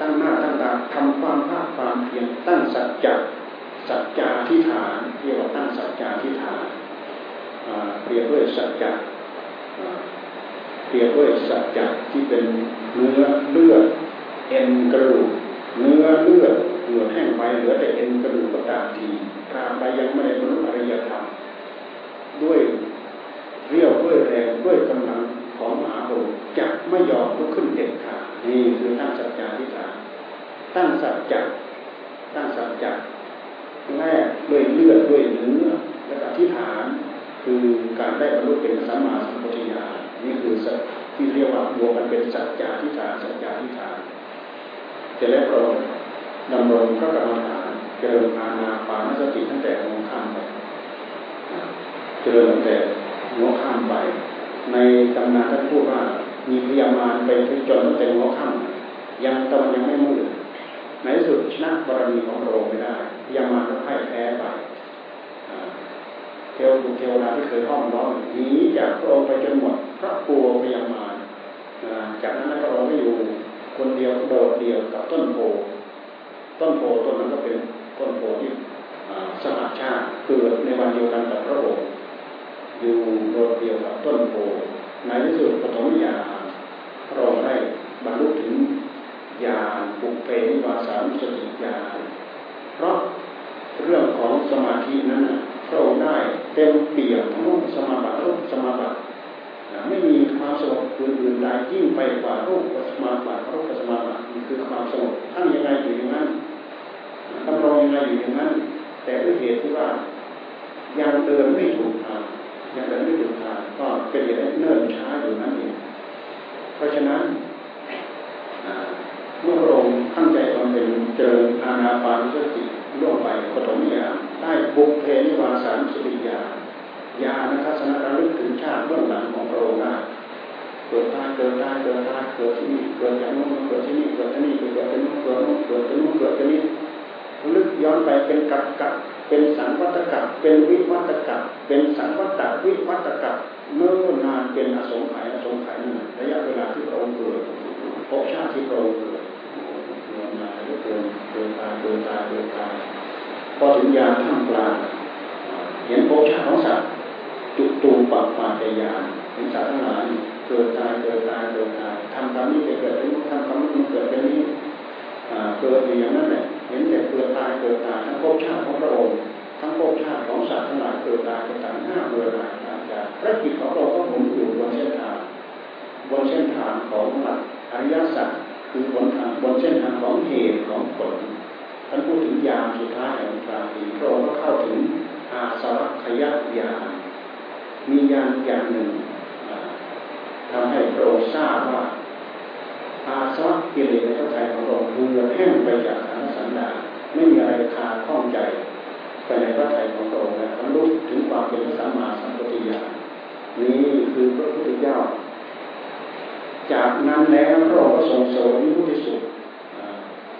ตั้งหน้าตั้งตาทำความภาคความเพียรตั้งสัจจะสัจจาทิฏฐานเรียกว่าตั้งสัจจาทิฏฐานเปรียบด้วยสัจจะเปรียบด้วยสัจจะที่เป็น เนื้อเลือดเอ็นกระดูกเนื้อเลือดเหือแห้งไปเหลือแต่เอ็นกระดูกก็ตามทีตราบใดยังไม่ได้บรรลุอริยธรรมด้วยเรียวด้วยแรงด้วยกำลังของมหาบุรุษจะไม่ยอมลุกขึ้นเด็ดขาดนี่คือตั้งสัจจาทิฏฐานตั้งสัจจะตั้งสัจจะแรกด้วยเลือดด้วยเนื้อและอธิษฐาน คือการได้บรรลุเป็นสัมมาสัมพุทธญาณนี่คือสัจ ที่เรียกว่าบวกกันเป็นสัจจาทิฏฐานสัจจาทิฏฐานจะแล้วเราดำรงพระกรรมฐานเจริญอาณาปานสติตั้งแต่หัวข้ามไปเจริญตั้งแต่หัวข้ามไป ในตำนานท่านพูดว่ามีพยามารไปจนตั้งแต่หัวข้ามยังตะวันยังไม่มืดในสุดชนะบารมีของพรงไม่ได้พยามารก็พ่ายแพ้ไป เทวดเทวดาที่เคยห้อมล้อมหนีจากพระองค์ไปจนหมดพระปัวพยามารจากนั้นพระองค์ก็อยู่คนเดียวโดดเดียวกับต้นโพต้นโพต้นนั้นก็เป็นต้นโพที่สหชาติเกิดในวันเดียวกันกับพระองค์อยู่โดดเดียวกับต้นโพในที่สุดปฐมญาณพระองค์ได้บรรลุถึงญาณปุกเพนิวาสานุสติญาณเพราะเรื่องของสมาธินั้น พระองค์ได้เต็มเปี่ยมทั้งสมาบัติรูปสมาบัติไม่มีความสงบอื่นๆใดยิ่งไปกว่ารูปสมาบัติรูปสมาบัติคือความสงบท่านยังไงอยู่อย่างนั้นทำรองยังไงอยู่อย่างนั้น แต่ด้วยเหตุที่ว่ายังเดินไม่ถูกทางยังเดินไม่ถูกทางก็เป็นอย่างเนิ่นช้าอยู่นั่นเองเพราะฉะนั้นเมื่อพระองค์ตั้งใจทำเป็นเจริญอาณาปานสติล่วงไปปฐมญาณได้ บุกเพนิวาสารสติญาณญาณทัศนระลึกถึงชาติเบื้องหลังของพระองค์ได้เกิดตายเกิดตายเกิดตายเกิดที่นี่เกิดจากนู้นเกิดที่นี่เกิดที่นี่เกิดที่นู้นเกิดนู้นเกิดที่นู้นเกิดที่นี่ลึกย้อนไปเป็นกับกับเป็นสังวัตกับเป็นวิวัตกับเป็นสังวัตวิวัตกับเมื่อนานเป็นอสงไขยอสงไขยนั่ระยะเวลาที่พระองค์เกิดภพชาติที่พระองค์เกิดเกิดมาเกิดเกิดตายเกิดตายเกิดตาย พอถึงยามท่ามกลางเห็นภพชาของสัตว์จุตูปัปปาเจยานเห็นสัตว์ทั้งหลายเกิดตายเกิดตายเกิดตายทำกรรมนี้ไปเกิดเป็นทำกรรมนี้เกิดเป็นนี้เกิดอย่างนั้นแหละเห็นแต่เกิดตายเกิดตายทั้งภพชาติของพระองค์ทั้งภพชาติของสัตว์ทั้งหลายเกิดตายเกิดตายห้าเบื่อหน่ายตามจากพระกิจของเราก็หมุนอยู่บนเส้นทางบนเส้นทางของหลักอริยสัจคือบนทางบนเส้นทางของเหตุของผล ท่านพูดถึงยามสุดท้ายแห่งกางปีพระองค์ก็เข้าถึงอาสวัคยญาณมียานอย่างหนึ่งทำให้พระองค์ทราบว่าอาสวะกิเลสในพระทัยของเราเหือแห้งไปจากฐานสันดาไม่มีอะไรคาข้องใจไปในพระทัยของพระองค์นะบรรลุถึงความเป็นสัมมาสัมปวิญญาณนี้คือพระพุทธเจ้า จากนั้นแล้วพระองค์ก็ทรงสวยวิมุติสุข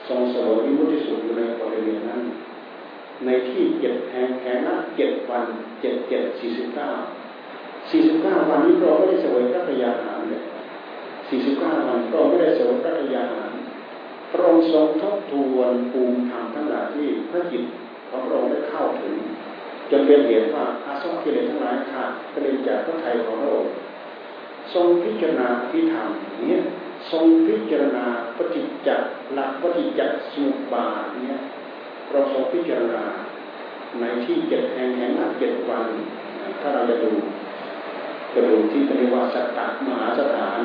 ทรงเสวยวิมุติสุขอยู่ในบริเวณนั้น ในที่เจ็ดแห่งแห่งละเจ็ดวันเจ็ดเจ็ดสี่สิบเก้าสี่สิบเก้าวันนี้พระองค์ไม่ได้เสวยพระกยาหารเลยสี่สิบเก้าวันพระองค์ไม่ได้เสวยพระกยาหารพระองค์ทรงทบทวนภูมิธรรมทั้งหลายที่พระจิตของพระองค์ได้เข้าถึงจนเป็นเหตุว่าอาสวะกิเลสทั้งหลายขาดกระเด็นจากพระทัยของพระองค์ทรงพิจารณาพิธรรมนี้ ทรงพิจารณาปฏิจจหลักปฏิจจสมุปบาทเนี่ยเราทรงพิจารณาในที่เจ็ดแห่งแห่งละเจ็ดวัน ถ้าเราจะดูจะดูที่เรียกว่าสัตตมหาสถาน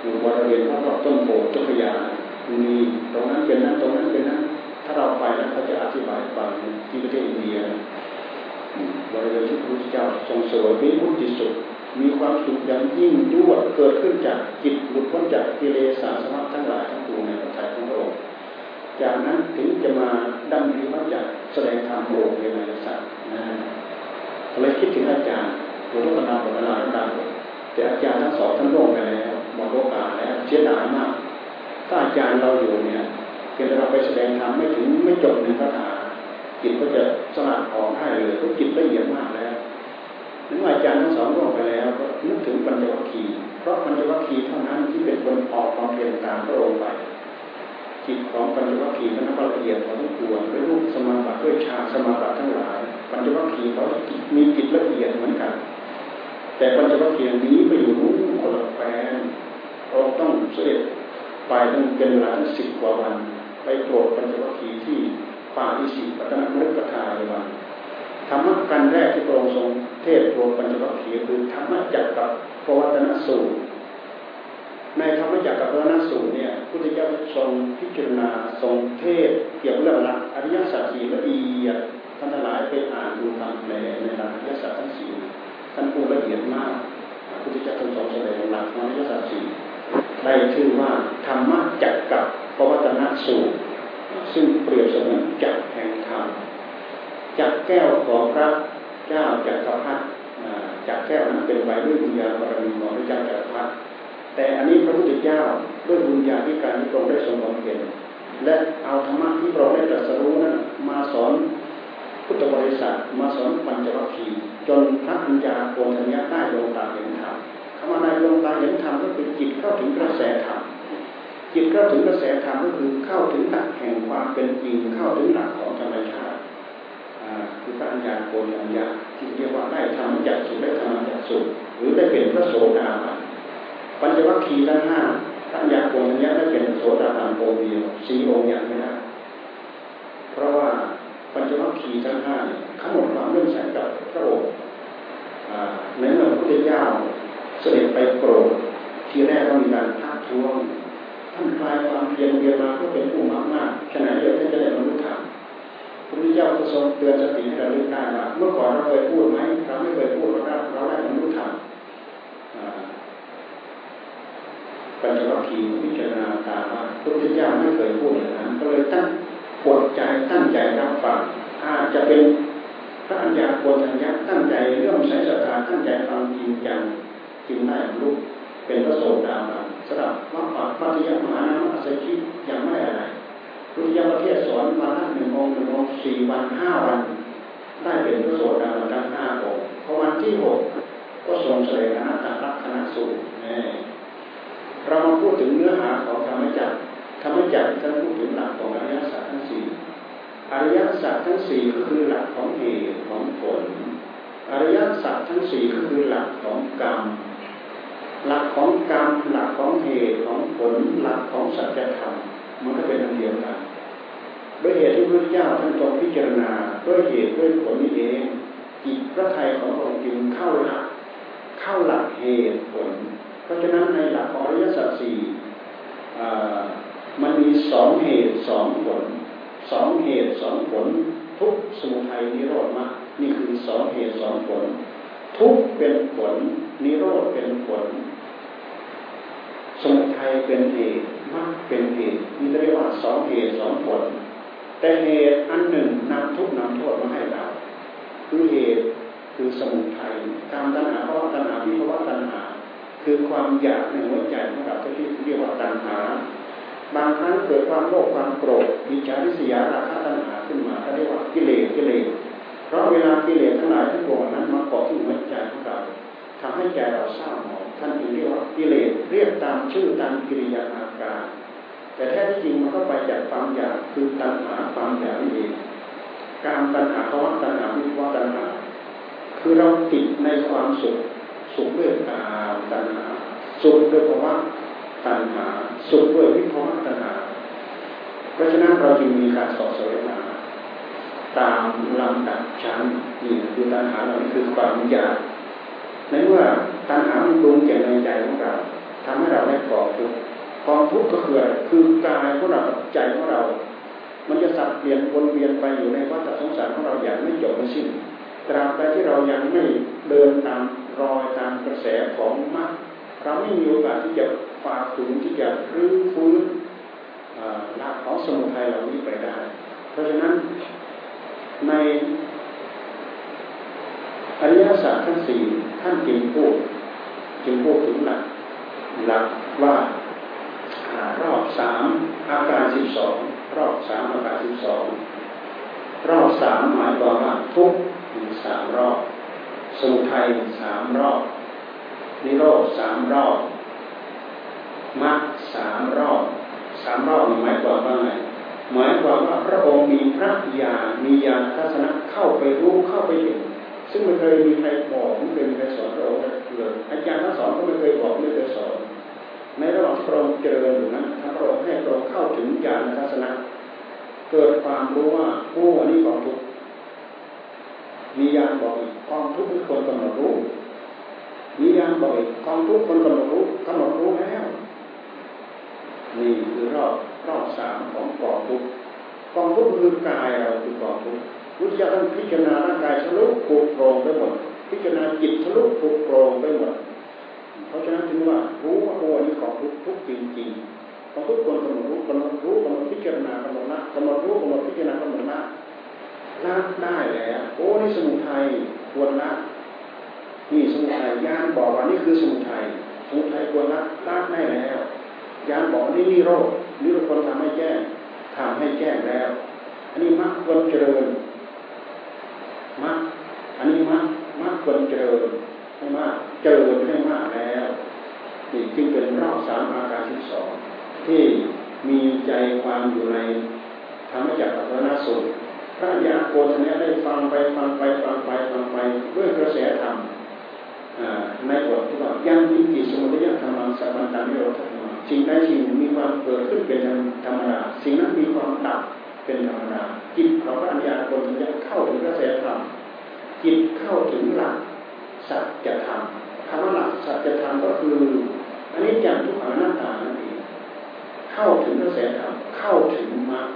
อยู่บริเวณรอบต้นโพธิ์ตุกยามีตรงนั้นเป็นนั้นตรงนั้นเป็นนั้น ถ้าเราไปแล้วเขาจะอธิบายฟังที่ประเทศอินเดียบริเวณที่พระพุทธเจ้าทรงสวยมีมุติสุข มีความสุขอย่างยิ่งยวดเกิดขึ้นจากจิตหลุดพ้นจากกิเลสสารสมทั้งหลายทั้งปวงในพระทัยของพระองค์จากนั้นถึงจะมาดำริว่าจะแสดงธรรมโปรดในในสัตว์นะเลยคิดถึงอาจารย์หลวงพ่อตาบอเวลาดังแต่อาจารย์ทั้งสองท่านร่วงไปแล้วหมดโอกาสแล้วเสียดายมาก ถ้าอาจารย์เราอยู่เนี่ยเพียงเราไปแสดงธรรมไม่ถึงไม่จบหนึ่งคาถาจิตก็จะสลัดออกให้เลยเพราะจิตละเอียดมากแล้ว นึกอาจารย์ทั้งสองร่วงไปแล้วก็นึกถึงปัญจวัคคีย์เพราะปัญจวัคคีย์เท่านั้นที่เป็นคนออกความเพียรตามพระองค์ไปจิตของปัญจวัคคีย์มันก็ละเอียดพอสมควรด้วยรูปสมาบัติด้วยฌานสมาบัติทั้งหลาย ปัญจวัคคีย์เขามีจิตละเอียดเหมือนกัน แต่ปัญจวัคคีย์นี้ไปอยู่นู้นคนละแฟนเราต้องเสด็จไปตั้งเป็นเวลาสิบกว่าวัน ไปโปรดปัญจวัคคีย์ที่ป่าอิสิปัตนมฤกทายวัน รรมะกันแรกที่พระองค์ทรงเทศรวมปัญจวัคคีย์คือธรรมะจักกับปวัตนสูตร ในธรรมะจักกับปวัตนสูตรเนี่ยพุทธเจ้าทรงพิจารณาทรงเทศเกี่ยวกับเรื่องหลักอริยสัจสี่ละเอียดท่านทั้งหลายไปอ่านดูทำแปลในหลักอริยสัจทั้งสี่ท่านพูดละเอียดมากพุทธเจ้าทรงสอนแสดงหลักอริยสัจสี่ได้ชื่อว่าธรรมะจักกับปวัตนสูตร ซึ่งเปรียบเสมือนจักแห่งธรรม จักแก้วของพระเจ้าจักรพรรดิจักแก้วนั้นเป็นไว้ด้วยบุญญาบารมีของพระเจ้าจักรพรรดิแต่อันนี้พระพุทธเจ้าด้วยบุญญาที่การที่พระองค์ได้ทรงบำเพ็ญและเอาธรรมะที่พระองค์ได้ตรัสรู้นั้นมาสอนพุทธบริษัทมาสอนปัญจวัคคีย์จนพระปัญญาโกณทัญญาได้ดวงตาเห็นธรรมคำว่าในดวงตาเห็นธรรมก็คือจิตเข้าถึงกระแสธรรมจิตเข้าถึงกระแสธรรมก็คือเข้าถึงหลักแห่งความเป็นจริงเข้าถึงหลักของธรรมชาติ คือพระัญญาโกณัญญาที่เรียกว่าได้ธรรมจักสุได้ธรรมจักสุหรือได้เป็นพระโสดาบันปัญจวัคคีย์ทั้งห้าพระัญญาโกณัญญาได้เป็นโสดาบันองค์เดียวสี่องค์อย่างไม่ได้เพราะว่าปัญจวัคคีย์ทั้งห้าเนี่ยขมดความเลื่อมใสกับพระองค์ในเมื่อพระพุทธเจ้าเสด็จไปโปรดทีแรกก็มีการทักท้วงท่านคลายความเพียรเพียรมาก็เป็นผู้มากมากขณะเดียวท่านจะได้บรรลุธรรม พระพุทธเจ้าก็ทรงเตือนสติให้เราลือกได้ว่าเมื่อก่อนเราเคยพูดไหมเราไม่เคยพูดเราได้เราได้บรรลุธรรมปัญจวัคคีย์พิจารณาตามว่าพระพุทธเจ้าไม่เคยพูดอย่างนั้นก็เลยตั้งปวดใจตั้งใจรับฟังอาจจะเป็นพระอัญญาโกณทัญญาตั้งใจเรื่องใช้ศรัทธาตั้งใจฟังจริงจังจึงได้บรรลุเป็นพระโสดาบันสำหรับมรรคปัจจัยมหานามัสชิยังไม่อะไร พุทธิยประเทศสอนมาหนึ่งองหนึ่งองสี่วันห้าวัน ได้เป็นพระโสดาบันทั้งห้าองค์พอวันที่หกก็ทรงแสดงอนัตตลักษณะสูตรเรามาพูดถึงเนื้อหาของธรรมจักรธรรมจักรท่านพูดถึงหลักของอริยสัจทั้งสี่อริยสัจทั้งสี่ก็คือหลักของเหตุของผล อริยสัจทั้งสี่ก็คือหลักของกรรม หลักของกรรม หลักของเหตุของผล หลักของสัจธรรม มันก็เป็นอันเดียวกันด้วยเหตุที่พระเจ้าท่านทรงพิจารณาด้วยเหตุด้วยผลนี้เองจิตพระไทยของพระองค์จึงเข้าหลัก เข้าหลักเหตุผล เพราะฉะนั้นในหลักของอริยสัจสี่มันมีสองเหตุสองผลสองเหตุสองผล ทุกสมุทัยนิโรธมากนี่คือสองเหตุสองผล ทุกเป็นผลนิโรธเป็นผล สมุทัยเป็นเหตุ มรรคเป็นเหตุนี่เรียกว่าสองเหตุสองผล แต่เหตุอันหนึ่งนำทุกนำโทษมาให้เราคือเหตุคือสมุทัยตามตัณหาเพราะว่าตัณหาวิภาวะตัณหา คือความอยากในหัวใจของเราที่เรียกว่าตัณหา บางครั้งเกิดความโลภความโกรธวิจาริษยาราคะตัณหาขึ้นมาเขาเรียกว่ากิเลสกิเลสเพราะเวลากิเลสทั้งหลายทั้งปวงนั้นมาเกาะที่หัวใจของเรา ทำให้ใจเราเศร้าหมองท่านจึงเรียกว่ากิเลสเรียกตามชื่อตามกิริยาอาการ แต่แท้ที่จริงมันก็ไปจากความอยากคือตัณหาความอยากนี่เองการตัณหาเพราะตัณหาวิวาตัณหา คือเราติดในความสุขสุขด้วยกามตัณหา สุขด้วยภาวะตัณหา สุขด้วยวิภาวะตัณหา เพราะฉะนั้นเราจึงมีการสอบสวนมาตามลำดับชั้นนี่คือตัณหาเราคือความอยาก ในเมื่อตัณหามันปรุงแต่งในใจของเราทำให้เราได้กองทุกข์กองทุกข์ก็คืออะไรคือกายของเราใจของเรา มันจะสับเปลี่ยนวนเวียนไปอยู่ในวัฏสงสารของเราอย่างไม่จบไม่สิ้นตราบใดที่เรายังไม่เดินตามรอยตามกระแสของมรรคเราไม่มีโอกาสที่จะฝ่าฝืนที่จะรื้อฟื้นหลักของสมุทัยเหล่านี้ไปได้ เพราะฉะนั้นใน อริยสัจทั้งสี่ท่านจึงพูดจึงพูดถึงหลักหลักว่ารอบสามอาการสิบสองรอบสามอาการสิบสองรอบสามหมายความว่าทุกสามรอบสมุทัยสามรอบนิโรธสามรอบมรรคสามรอบสามรอบหมายความว่าไงหมายความว่าพระองค์มีพระญาณมีญาณทัศนะเข้าไปรู้เข้าไปเห็น ซึ่งไม่เคยมีใครบอกไม่เคยมีใครสอนพระองค์เลยอาจารย์ทั้งสอนก็ไม่เคยบอกไม่เคยสอนในระหว่างพระองค์เจริญอยู่นั้นถ้าพระองค์ให้พระองค์เข้าถึงญาณทัศนะเกิดความรู้ว่าผู้อันนี้กองทุกมีญาณบอกอีกกองทุกมีคนกำหนดรู้มีญาณบอกอีกกองทุกคนกำหนดรู้กำหนดรู้แล้วนี่คือรอบรอบสามของกองทุกกองทุกคือกายเราคือกองทุก พุทธเจ้าท่านพิจารณาร่างกายทะลุปุโปร่งไปหมด พิจารณาจิตทะลุปุโปร่งไปหมด เพราะฉะนั้นถึงว่ารู้ว่าโอ้นี้ของทุกทุกจริงๆของทุกคนกำหนดรู้กำหนดรู้กำหนดพิจารณากำหนดละกำหนดรู้กำหนดพิจารณากำหนดละละได้แล้วโอ้นี่สมุทัยควรละนี่สมุทัยญาณบอกว่านี่คือสมุทัยสมุทัยควรละละได้แล้วญาณบอกนี่นี่โรคนี่เป็นคนทำให้แจ้งทำให้แจ้งแล้วอันนี้มรรคควรเจริญ มากอันนี้มากมากควรเจริญให้มากเจริญให้มากแล้วนี่จึงเป็นรอบสามอาการที่สองที่มีใจความอยู่ในธรรมจักรพัฒนาสุขพระยาโกฏนี้ได้ฟังไปฟังไปฟังไปฟังไปด้วยกระแสธรรมในบทที่ว่ายังยิกิสมุทัยธรรมังสัมปันตามิโรธรรมสิ่งใดสิ่งมีความเกิดขึ้นเป็นธรรมดาสิ่งนั้นมีความดับ เป็นธรรมดาจิตของพระัญญาโกฏนี้เข้าถึงกระแสธรรมจิตเข้าถึงหลักสัจธรรมคำว่าหลักสัจธรรมก็คืออันนี้อย่างทุกขังหน้าตานั่นเองเข้าถึงกระแสธรรมเข้าถึงมรรค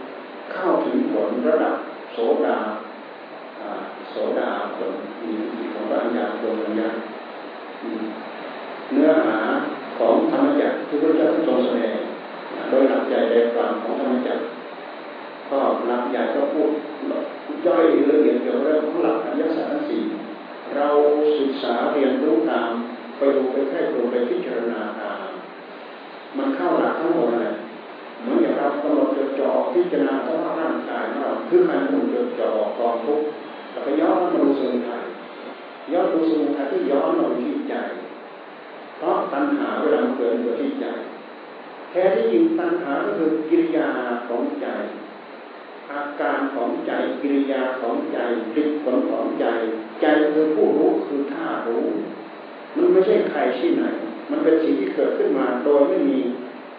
เข้าถึงผลระดับโสดาโสดาผลมีของพระัญญาโกฏนี้เนื้อหาของธรรมจักรที่พระเจ้าทรงแสดงโดยหลักใจใจความของธรรมจักรก็หลักใหญ่ก็พูด ยละเอียดเกี่ยวกับเรื่องของหลักอริยสัจสี่เราศึกษาเรียนรู้ตามไปดูไปแค่ดูไปพิจารณาตามมันเข้าหลักทั้งหมดเลยเหมือนอย่างเรากำหนดจดจ่อพิจารณาสภาพร่างกายของเราคือการกำหนดจดจ่อกองทุกข์แล้วก็ย้อนมาดูสมุทัยย้อนดูสมุทัยที่ย้อนมาที่ใจ เพราะตัณหาเวลาเกิดอยู่ที่ใจแท้ที่จริงตัณหาก็คือกิริยาของใจ อาการของใจกิริยาของใจผลผลของใจ ใจคือผู้รู้คือท่ารู้ มันไม่ใช่ใครที่ไหน มันเป็นสิ่งที่เกิดขึ้นมาโดยไม่มี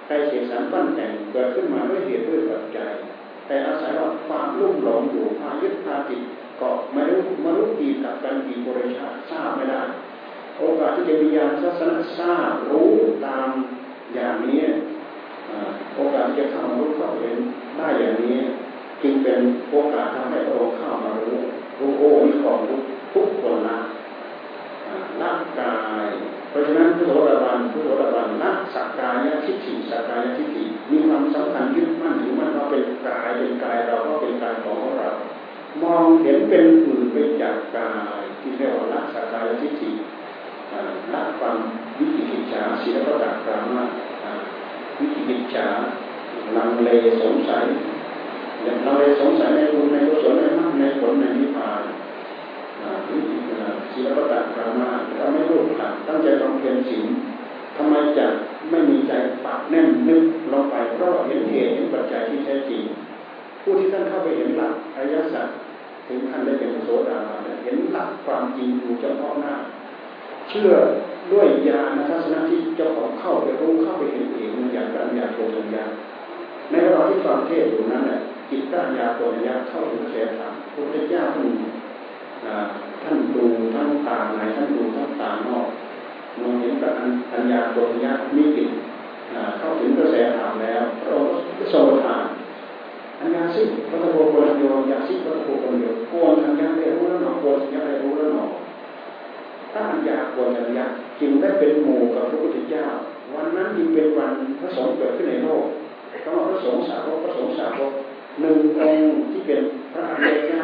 ใครเสียสารปั้นแต่งเกิดขึ้นมาด้วยเหตุด้วยปัจจัย แต่อาศัยว่าความรุ่มหลงอยู่พายึดพาติดเกาะไม่รู้มารู้กี่กับกันกี่บริชาทราบไม่ได้ โอกาสที่จะมีญาณทัศนทราบรู้ตามอย่างนี้โอกาสที่จะเข้ามารู้เข้าเห็นได้อย่างนี้ จึงเป็นโอกาสทำให้พระองค์เข้ามารู้รู้โอ้มีของรู้ทุกคนละละกาย เพราะฉะนั้นพุทโธระบันพุทโธระบันละสักกายทิฏฐิสักกายทิฏฐิมีความสำคัญยึดมั่นถือมั่นว่าเป็นกายเป็นกายเราก็เป็นกายของเรา มองเห็นเป็นอื่นไปจากกายที่เรียกว่าละสักกายทิฏฐิละความวิจิตรชาอิจฉาลังเลสงสัย อย่างลังเลสงสัยในบุญในกุศลในมรรคในผลในนิพพานศีลปฏิปรามาเราไม่รู้หลักตั้งใจลองเพียรศีลทำไมจะไม่มีใจปักแน่นนึกลงไปเพราะเห็นเหตุเห็นปัจจัยที่แท้จริงผู้ที่ท่านเข้าไปเห็นหลักอริยสัจถึงท่านได้เป็นโสดาบันเห็นหลักความจริงอยู่เฉพาะหน้า เชื่อด้วยญาณทัศนะที่เจ้าของเข้าไปรู้เข้าไปเห็นเองอย่างปัญญาโกฏญา ในระหว่างที่ฟังเทศอยู่นั้นแหละจิตปัญญาโกฏญาเข้าถึงเสียธรรมพระพุทธเจ้าท่านท่านดูทั้งตาในท่านดูทั้งตานอกมองเห็นกับปัญญาโกฏญามีจิเข้าถึงกระแสธรรมแล้วพระองค์ก็ทรงทาอัญญาสิพระโพธิโยยาสิพระโพธิโยโกนทัญญาได้รู้แล้วหนอโกนทัญญาได้รู้แล้วหนอถ้าอัญญาโกนทัญญาจึงได้เป็นหมู่กับพระพุทธเจ้า วันนั้นจึงเป็นวันพระสงฆ์เกิดขึ้นในโลก คำว่าพระสงฆ์สาวกพระสงฆ์สาวกหนึ่งองค์ที่เป็นพระอริยเจ้า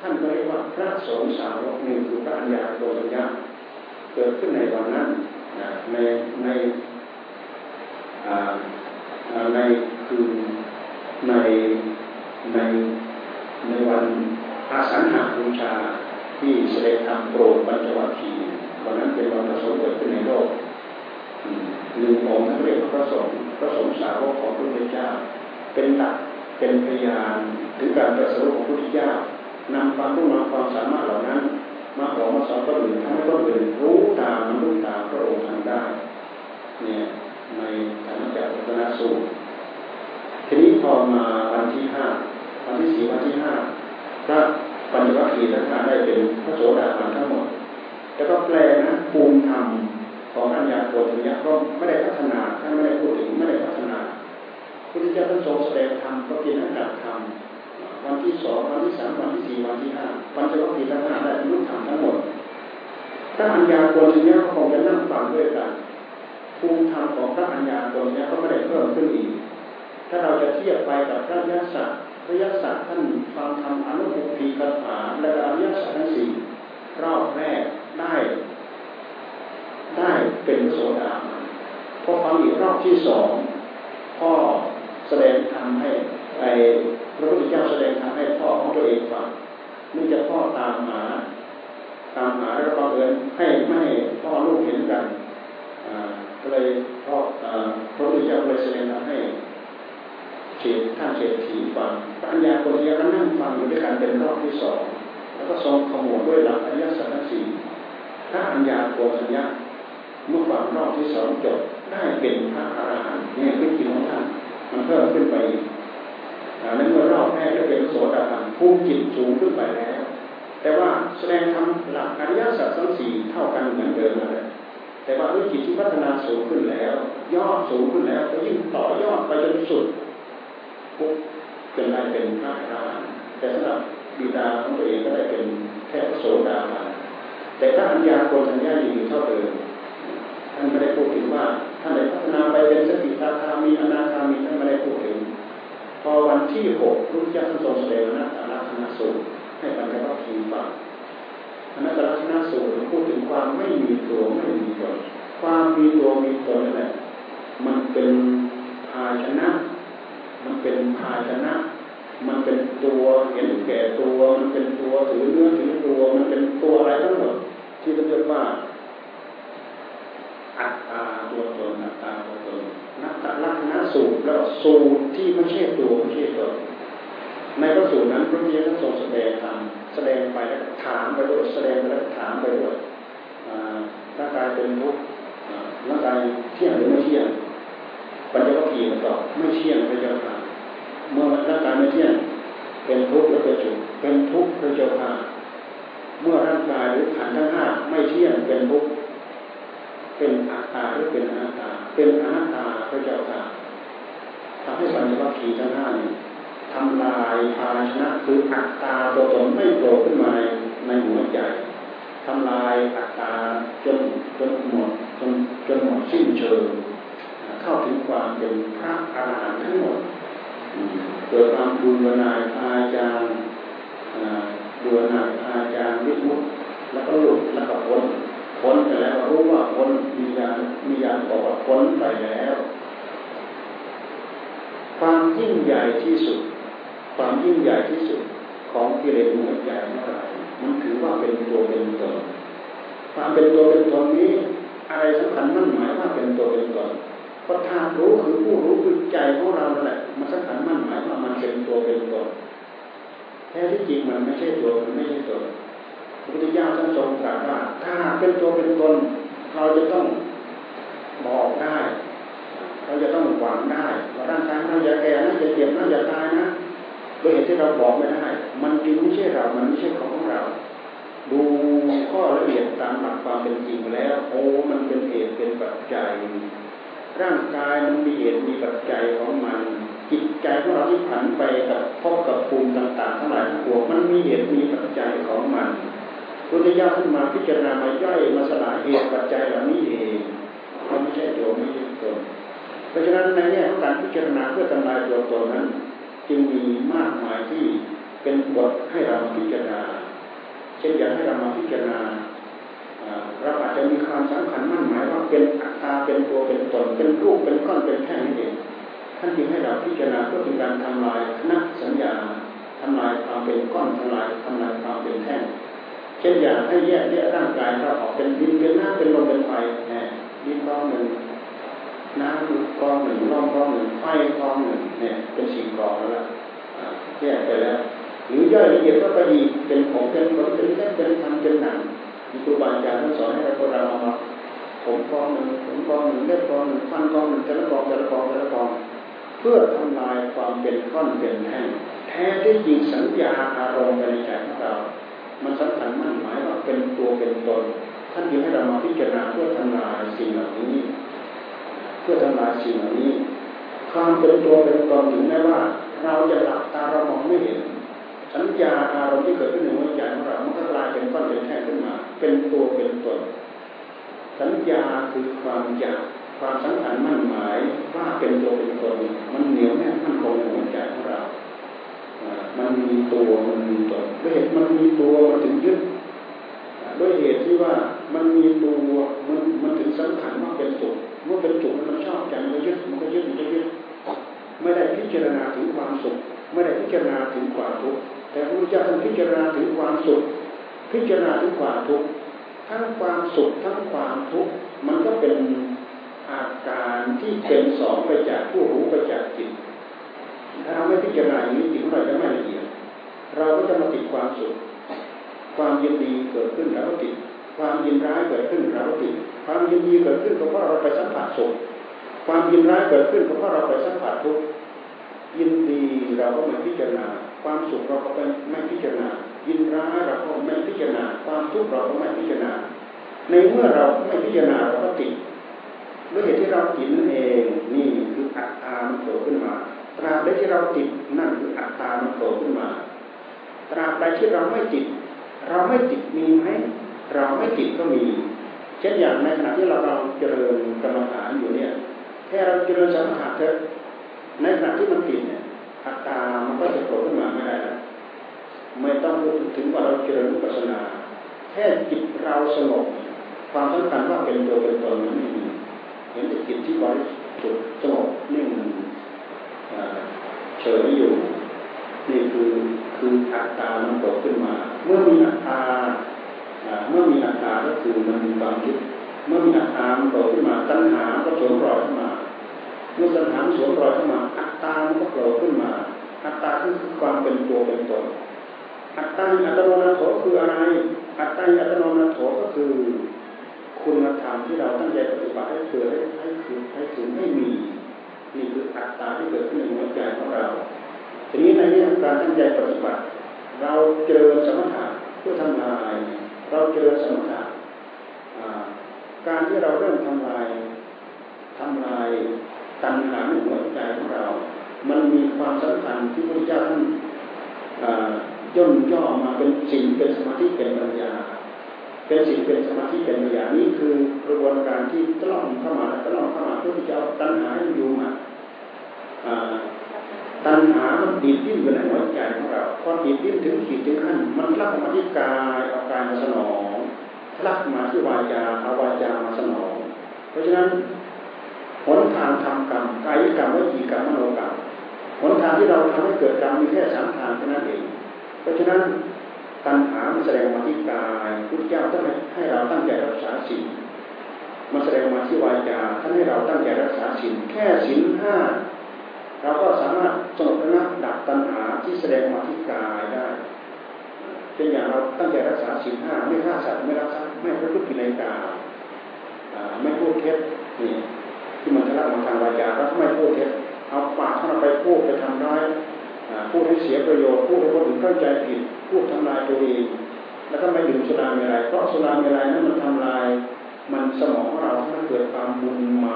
ท่านก็เรียกว่าพระสงฆ์สาวกหนึ่งคือพระอัญญาโกนทัญาเกิดขึ้นในวันนั้นในในในคืนในในในวันอาสันหาบูชาที่แสดงธรรมโปรดบรรจวัคคีวันนั้นเป็นวันพระสงฆ์เกิดขึ้นในโลก หนึ่งองค์ท่านเรียกพระสงฆ์พระสงฆ์สาวกของพระพุทธเจ้า เป็นหลักเป็นพยานถึงการตรัสรู้ของพระพุทธเจ้านำความรู้นำความสามารถเหล่านั้น มาบอกมาสอนคนอื่นทำให้คนอื่นรู้ตามรู้ตามพระองค์ทำได้เนี่ยในฐานะจากพัฒนาสูตรทีนี้พอมาวันที่ห้าวันที่สี่วันที่ห้าพระปัญจวัคคีย์ทั้งห้าได้เป็นพระโสดาบันทั้งหมด แล้วก็แปลนะภูมิธรรม ของอัญญาโกฏญญาก็ไม่ได้พัฒนาท่านไม่ได้พูดถึงไม่ได้พัฒนาพุทธเจ้าท่านทรงแสดงธรรมก็เพียงนักการธรรมวันที่สองวันที่สามวันที่สี่วันที่ห้าปัญจวัคคีทั้งห้าได้บรรลุธรรมทั้งหมดถ้าอัญญาโกฏญญาก็คงจะนั่งฟังด้วยกันภูมิธรรมของพระอัญญาตัวนี้ก็ไม่ได้เพิ่มขึ้นอีกถ้าเราจะเทียบไปกับพระยศพระยศท่านฟังธรรมอนุปปีคาถาและอริยสัจทั้งสี่รอบแรกได้ ได้เป็นโสดาพอฟังอีกรอบที่สองพ่อแสดงธรรมให้ไอพระพุทธเจ้าแสดงธรรมให้พ่อของตัวเองฟังนี่จะพ่อตามหา ตามหาแล้วก็เอินให้ไม่พ่อลูกเห็นกันก็เลยเพราะพระพุทธเจ้าเลยแสดงทำให้เฉดท่านเฉดถีฟังปัญญาคนเดียวก็นั่งฟังอยู่ด้วยกันเป็นรอบที่สองแล้วก็ทรงขโมวดด้วยหลักอริยสัจสี่ถ้าปัญญาโกสัญญา เมื่อฟังรอบที่สองจบได้เป็นพระอรหันต์เนี่ยขึ้นจริงของท่านมันเพิ่มขึ้นไปนั้นเมื่อรอบแรกได้เป็นโสดาบันภูมิจิตสูงขึ้นไปแล้ว แต่ว่าแสดงทำหลักอริยสัจทั้งสี่เท่ากันเหมือนเดิมเลยแต่ว่าด้วยจิตที่พัฒนาสูงขึ้นแล้ว ยอดสูงขึ้นแล้วก็ยิ่งต่อยอดไปจนสุดปุ๊บจนได้เป็นพระอรหันต์แต่สำหรับบิดาของตัวเองก็ได้เป็นแค่พระโสดาบันแต่ถ้าอัญญาโกณัญญาอยู่เท่าเดิม ท่านไม่ได้พูดถึงว่าท่านได้พัฒนาไปเป็นสกิทาคามีอนาคามีท่านไม่ได้พูดถึง พอวันที่หกพระเจ้าท่านทรงแสดงนะอนาคนาสูตรให้ปัญญาวัคคีฟังอนัตตลักษณะสูตรพูดถึงความไม่มีตัวไม่มีตนความมีตัวมีตนนั่นแหละมันเป็นภาชนะ มันเป็นภาชนะ มันเป็นตัวเห็นแก่ตัว มันเป็นตัวถือเนื้อถือตัว มันเป็นตัวอะไรทั้งหมดที่เรียกว่า อัตตาตัวตนอัตตาตัวตนนัตตลักษณะสูตรแล้วสูตรที่ไม่ใช่ตัวไม่ใช่ตนในพระสูตรนั้นพระพุทธเจ้าทรงแสดงธรรมแสดงไปแล้วถามไปด้วยแสดงไปแล้วถามไปด้วยร่างกายเป็นทุกข์ร่างกายเที่ยงหรือไม่เที่ยงปัญญาวัคคีย์ตอบไม่เที่ยงพระเจ้าค่ะเมื่อร่างกายไม่เที่ยงเป็นทุกข์แล้วเป็นจุเป็นทุกข์พระเจ้าค่ะเมื่อร่างกายหรือขันธ์ทั้งห้าไม่เที่ยงเป็นทุกข์ เป็นอัตตาหรือเป็นอนัตตา เป็นอนัตตาพระเจ้าค่ะทำให้ปัญญาวัคคีทั้งห้านี่ทำลายภาชนะคืออัตตาตัวตนไม่โผล่ขึ้นมาในในหัวใจทำลายอัตตาจนจนหมดจนจนหมดสิ้นเชิงเข้าถึงความเป็นพระอรหันต์ทั้งหมดเกิดความบูรณาพาจารย์บูรณาพาจารย์วิมุตแล้วก็หลุดแล้วก็พ้น พ้นไปแล้วรู้ว่าพ้นมียานมียานบอกว่าพ้นไปแล้ว ความยิ่งใหญ่ที่สุด ความยิ่งใหญ่ที่สุดของกิเลสหัวใจของเรมันถือว่าเป็นตัวเป็นตนความเป็นตัวเป็นตนนี้ อะไรสำคัญมั่นหมายว่าเป็นตัวเป็นตนเพราะธาตุรู้คือผู้รู้คือใจของเราแหละมันสำคัญมั่นหมายว่ามันเป็นตัวเป็นตนแท้ที่จริงมันไม่ใช่ตัวมันไม่ใช่ตน ระพุทธเจ้าท่านทรงตรัสว่าถ้าเป็นตัวเป็นตนเราจะต้องบอกได้ เราจะต้องหวังได้ว่าร่างกายเราจะแก่นะจะเจ็บนะจะตายนะโดยเหตุที่เราบอกไม่ได้ มันจริงไม่ใช่เรา มันไม่ใช่ของเรา ดูข้อละเอียดตามหลักความเป็นจริงแล้ว โอ้มันเป็นเหตุเป็นปัจจัย ร่างกายมันมีเหตุมีปัจจัยของมันจิตใจของเราที่ผันไปกับพบกับภูมิต่างๆทั้งหลายทั้งปวงมันมีเหตุมีปัจจัยของมัน พุทธเจ้าขึ้นมาพิจารณามาย่อยมาสลายเหตุปัจจัยเหล่านี้เองมันไม่ใช่ตัวไม่ใช่ตนเพราะฉะนั้นในแง่ของการพิจารณาเพื่อทำลายตัวตนนั้น จึงมีมากมายที่เป็นบทให้เราพิจารณา เช่นอย่างให้เรามาพิจารณาเราอาจจะมีความสำคัญมั่นหมายว่าเป็นอัตตาเป็นตัวเป็นตนเป็นรูปเป็นก้อนเป็นแท่งนี่เองท่านจึงให้เราพิจารณาเพื่อเป็นการทำลายนักสัญญาทำลายความเป็นก้อนทำลายทำลายความเป็นแท่ง เช่นอย่างให้แยกแยกร่างกายเราออกเป็นดินเป็นน้ำเป็นลมเป็นไฟแหมดินกอนหนึ่งน้ำกองหนึ่งลมกองหนึ่งไฟกองหนึ่งเนี่ยเป็นสี่กองแล้วแยกไปแล้วหรือย่อยละเอียดก็ไปอีกเป็นของเป็นบทเป็นเล่นเป็นทำเป็นหนังมีครูบาอาจารย์ท่านสอนให้เราพวกเราเอามาผมกองหนึ่งผมกองหนึ่งเล็บกองหนึ่งฟันกองหนึ่งแต่ละกองแต่ละกองแต่ละกองเพื่อทำลายความเป็นก้อนเป็นแท่งแท้ที่จริงสัญญาอารมณ์ในใจของเรา มันสำคัญมั่นหมายว่าเป็นตัวเป็นตน ท่านจึงให้เรามาพิจารณาเพื่อทำลายสิ่งเหล่านี้ เพื่อทำลายสิ่งเหล่านี้ความเป็นตัวเป็นตนถึงแม้ว่า เราจะหลับตาเรามองไม่เห็น สัญญาอารมณ์ที่เกิดขึ้นในหัวใจของเรามันก็กลายเป็นก้อนเป็นแท่งขึ้นมา เป็นตัวเป็นตน สัญญาคือความอยากความสำคัญมั่นหมายว่าเป็นตัวเป็นตนมันเหนียวแน่นมั่นคงในหัวใจของเรา มันมีตัวมันมีตนด้วยเหตุมันมีตัวมันถึงยึดด้วยเหตุที่ว่ามันมีตัวมันมันถึงสำคัญว่าเป็นสุขเมื่อเป็นสุขมันชอบใจมันก็ยึดมันก็ยึดมันก็ยึดไม่ได้พิจารณาถึงความสุขไม่ได้พิจารณาถึงความทุกข์แต่พระพุทธเจ้าท่านพิจารณาถึงความสุขพิจารณาถึงความทุกข์ทั้งความสุขทั้งความทุกข์มันก็เป็นอาการที่เป็นสองไปจากผู้รู้ไปจากจิต ถ้าเราไม่พิจารณาอย่างนี้จิตของเราจะไม่ละเอียด เราก็จะมาติดความสุข ความยินดีเกิดขึ้นเราก็ติด ความยินร้ายเกิดขึ้นเราก็ติด ความยินดีเกิดขึ้นก็เพราะเราไปสัมผัสสุข ความยินร้ายเกิดขึ้นก็เพราะเราไปสัมผัสทุกข์ ยินดีเราก็ไม่พิจารณา ความสุขเราก็ไม่พิจารณา ยินร้ายเราก็ไม่พิจารณา ความทุกข์เราก็ไม่พิจารณา ในเมื่อเราไม่พิจารณาเราก็ติดด้วยเหตุที่เราติดนั่นเองนี่คืออัตตามันโผล่ขึ้นมา ตราบใดที่เราติดนั่นคืออัตตามันโผล่ขึ้นมา ตราบใดที่เราไม่ติด เราไม่ติดมีไหมเราไม่ติดก็มี เช่นอย่างในขณะที่เราเราเจริญกรรมฐานอยู่เนี่ยแค่เราเจริญสมถะเถอะในขณะที่มันติดเนี่ยอัตตามันก็จะโผล่ขึ้นมาไม่ได้แล้วไม่ต้องพูดถึงว่าเราเจริญวิปัสสนาแค่จิตเราสงบความสำคัญว่าเป็นตัวเป็นตนมันไม่มีเห็นแต่จิตที่บริสุทธิ์สงบนิ่ง เฉยอยู่ นี่คือคืออัตตามันตกขึ้นมา เมื่อมีอัตตาเมื่อมีอัตตาก็คือมันมีความคิดเมื่อมีอัตตามันตกขึ้นมาตัณหาก็สวมรอยขึ้นมา เมื่อตัณหาสวมรอยขึ้นมา อัตตามันก็โผล่ขึ้นมา อัตตาคือความเป็นตัวเป็นตนอัตตาอัตโนนาโถคืออะไร อัตตาอัตโนนาโถก็คือ คุณธรรมที่เราตั้งใจปฏิบัติให้เกิดให้ให้ถึงให้ถึงไม่มี นี่คืออัตตาที่เกิดขึ้นในหัวใจของเรา ทีนี้ในเรื่องการตั้งใจปฏิบัติ เราเจริญสมถะเพื่อทำลาย เราเจริญสมถะการที่เราเริ่มทำลายทำลายตัณหาในหัวใจของเรา มันมีความสำคัญที่พระเจ้าท่านย่นย่อมาเป็นสิ่งเป็นสมาธิเป็นปัญญา เป็นสิ่งเป็นสมาธิเป็นปัญญานี้คือกระบวนการที่ตล่อมเข้ามาตล่อมเข้ามาเพื่อที่จะเอาตัณหาอยู่มา ตัณหามันติดดิ้นอยู่ในหัวใจของเราพอติดดิ้นถึงขีดถึงขั้นมันลักมาที่กายเอากายมาสนองลักมาที่วาจาเอาวาจามาสนอง เพราะฉะนั้นผลทางทำกรรมกายกรรมวิจีกรรมมโนกรรมหนทางที่เราทำให้เกิดกรรมมีแค่สามทางเท่านั้นเอง เพราะฉะนั้นตัณหามันแสดงมาที่กายพุทธเจ้าท่านให้เราตั้งใจรักษาศีลมันแสดงมาที่วาจาท่านให้เราตั้งใจรักษาศีลแค่ศีลห้า เราก็สามารถสงบระงับดับตัณหาที่แสดงมาที่กายได้เช่นอย่างเราตั้งใจรักษาศีลห้าไม่ฆ่าสัตว์ไม่รักทรัพย์ไม่ประพฤติผิดในกาไม่พูดเท็จนี่ที่มันทะเลาะมาทางวาจาเราไม่พูดเท็จเอาปากของเราไปพูดไปทำร้ายพูดให้เสียประโยชน์พูดให้คนอื่นเข้าใจผิดพูดทำลายตัวเองแล้วก็ไม่ดื่มสุราเมลัยเพราะสุราเมลัยนั้นมันทำลาย มันสมองของเราถ้าเกิดความมึนเมา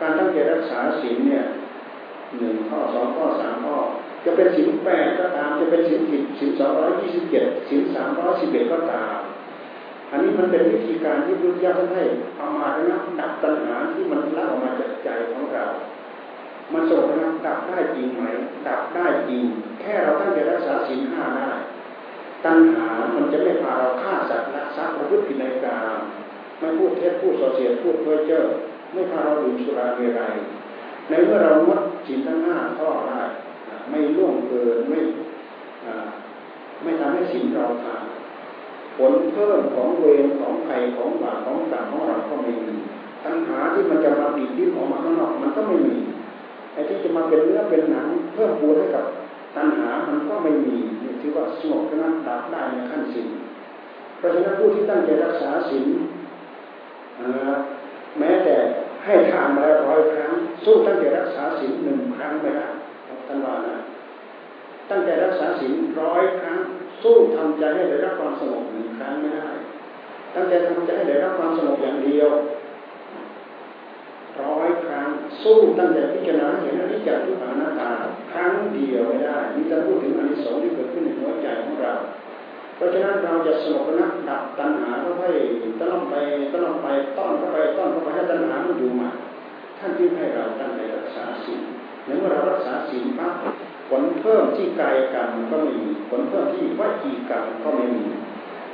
การตั้งใจรักษาศีลเนี่ย หนึ่งข้อสองข้อสามข้อ จะเป็นศีลแปดก็ตาม จะเป็นศีลสิบศีลสองร้อยยี่สิบเจ็ดศีลสามร้อยสิบเอ็ดก็ตาม อันนี้มันเป็นวิธีการที่พุทธเจ้าท่านให้เอามาด้นะดับตัณหาที่มันละออกมาจากใจของเรา มันสงบนะดับได้จริงไหมดับได้จริง แค่เราตั้งใจรักษาศีลห้าได้ตัณหา มันจะไม่พาเราฆ่าสัตว์ละทรัพย์ประพฤติผิดในกาไม่พูดเท็จพูดส่อเสียดพูดเพ้อเจ้อไม่พาเราดื่มสุราเมรัยในเมื่อเรางด ศีลทั้งห้าข้อได้ไม่ล่วงเกินไม่ไม่ทำให้ศีลเราขาดผลเพิ่มของเวรของภัยของบาปของกรรมของเราก็ไม่มีปัญหาที่มันจะมาดิดดิ้นออกมาข้างนอกมันก็ไม่มีไอ้ที่จะมาเป็นเนื้อเป็นหนังเพิ่มปูนให้กับตัณหามันก็ไม่มีนี่ถือว่าสงบนั้นดับได้ในขั้นศีลเพราะฉะนั้นผู้ที่ตั้งใจรักษาศีลแม้แต่ ให้ทานมาแล้วร้อยครั้ง สู้ตั้งใจรักษาศีลหนึ่งครั้งไม่ได้ท่านว่านะตั้งใจรักษาศีลร้อยครั้ง สู้ทำใจให้ได้รับความสงบหนึ่งครั้งไม่ได้ ตั้งใจทำใจให้ได้รับความสงบอย่างเดียวร้อยครั้ง สู้ตั้งใจพิจารณาเห็นอนิจจทุกขานาตาครั้งเดียวไม่ได้นี่จะพูดถึงอนิสงส์ที่เกิดขึ้นในหัวใจของเรา เพราะฉะนั้นเราจะสงบนะดับตัณหาเข้าไปต้อนไปต้อนไปต้อนเข้าไปต้อนเข้าไปให้ตัณหามันอยู่มาท่านที่ให้เราตั้งใจรักษาศีลเมื่อเรารักษาศีลปั๊บผลเพิ่มที่กายกรรมก็ไม่มีผลเพิ่มที่วิจีกรรมก็ไม่มี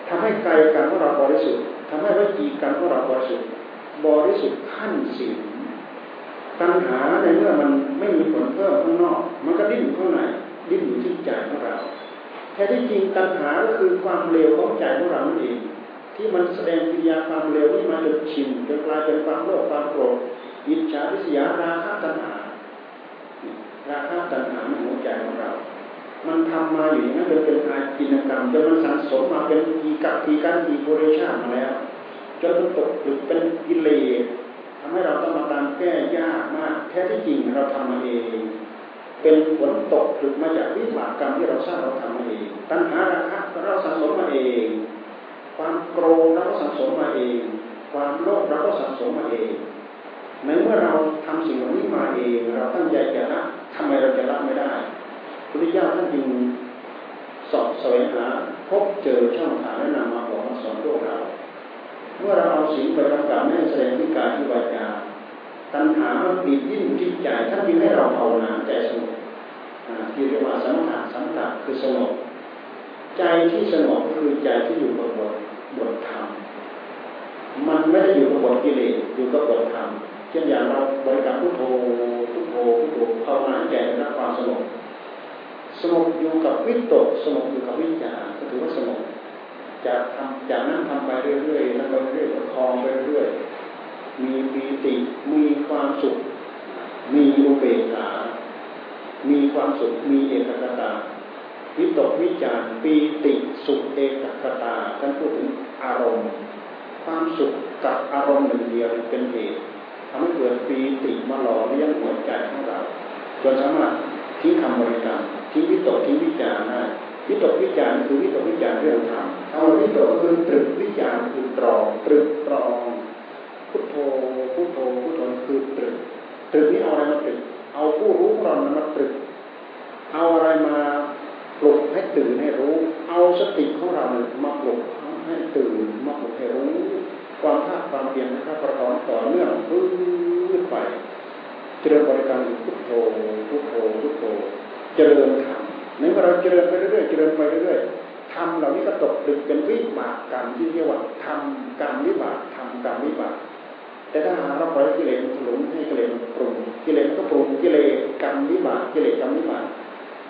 ทำให้กายกรรมของเราบริสุทธิ์ทำให้วิจีกรรมของเราบริสุทธิ์บริสุทธิ์ขั้นศีลตัณหาในเมื่อมันไม่มีผลเพิ่มข้างนอก มันก็ดิ้นข้างในดิ้นอยู่ที่ใจของเรา ท้ที่จริงตัณหาก็คือความเลวของใจของเราเองที่มันแสดงกิริยาความเลวนี้มาจนชินจนกลายเป็นความโลภความโกรธอิจฉาริษยาราคะตัณหาราคะตัณหาในหัวใจของเรา มันทำมาอยู่อย่นั้นจนเป็นอาชีนกรรมจนมันสังสมมาเป็นกีกับกีกันกีโพเรชามาแล้วจนมันตกหรือเป็นกิเลสทำให้เราต้องมาตามแก้ยากมาก แท้ที่จริงเราทำมาเอง เป็นผลตกหรือมาจากวิบากกรรมที่เราสร้างเราทำมาเองตัณหาราคะเราสังสมมาเอง ความโกรธเราก็สังสมมาเอง ความโลภเราก็สังสมมาเองในเมื่อเราทำสิ่งเหล่านี้มาเอง เราตั้งใจจะละทำไมเราจะละไม่ได้พุทธิย่าท่านจึงสอบสวยหาพบเจอช่องทางแนะนำมาบอกมาสอนพวกเรา เมื่อเราเอาสิ่งไปประกาศไม่แสดงที่กายที่วาจา ตัณหามันปีดิ้นที่ใจท่านจึงให้เราภาวนาใจสงบที่เรียกว่าสมถะสมถะคือสงบใจที่สงบคือใจที่อยู่กับบทบทธรรมมันไม่ได้อยู่กับบทกิเลสอยู่กับบทธรรมเช่นอย่างเราบริกรรมพุทโธพุทโธพุทโธภาวนาใจรับความสงบสงบอยู่กับวิตกสงบอยู่กับวิจารก็ถือว่าสงบจะทำจากนั้นทำไปเรื่อยๆทำไปเรื่อยๆคลองไปเรื่อย มีปีติมีความสุข มีอุเบกขามีความสุขมีเอกคตาวิตกวิจารปีติสุขเอกคตาท่านพูดถึงอารมณ์ ความสุขกับอารมณ์หนึ่งเดียวเป็นเหตุทำให้เกิดปีติมาหล่อเลี้ยงหัวใจของเราจนสามารถทิ้งคำบริกรรมทิ้งวิตกทิ้งวิจารได้วิตกวิจารคือวิตกวิจารเรื่องธรรมเอาวิตกคือตรึกวิจารคือตรองตรึกตรอง พุทโธพุทโธพุทโธคือตรึกตรึกนี้เอาอะไรมาตรึก เอาผู้รู้ของเรามาตรึก เอาอะไรมาปลุกให้ตื่นให้รู้ เอาสติของเรามาปลุกให้ตื่นมาปลุกให้รู้ ความภาคความเพียรนะครับประกอบต่อเนื่องพื้นไป เจริญบริการพุทโธพุทโธพุทโธเจริญธรรมในเมื่อเราเจริญไปเรื่อยๆเจริญไปเรื่อยๆทำเหล่านี้ก็ตกดึกเป็นวิบากกรรมที่เรียกว่าทำกรรมวิบากทำกรรมวิบาก แต่ถ้าเราปล่อยกิเลสมันถลุงให้กิเลสมันปรุงกิเลสมันก็ปรุงกิเลสกรรมวิบากกิเลสกรรมวิบาก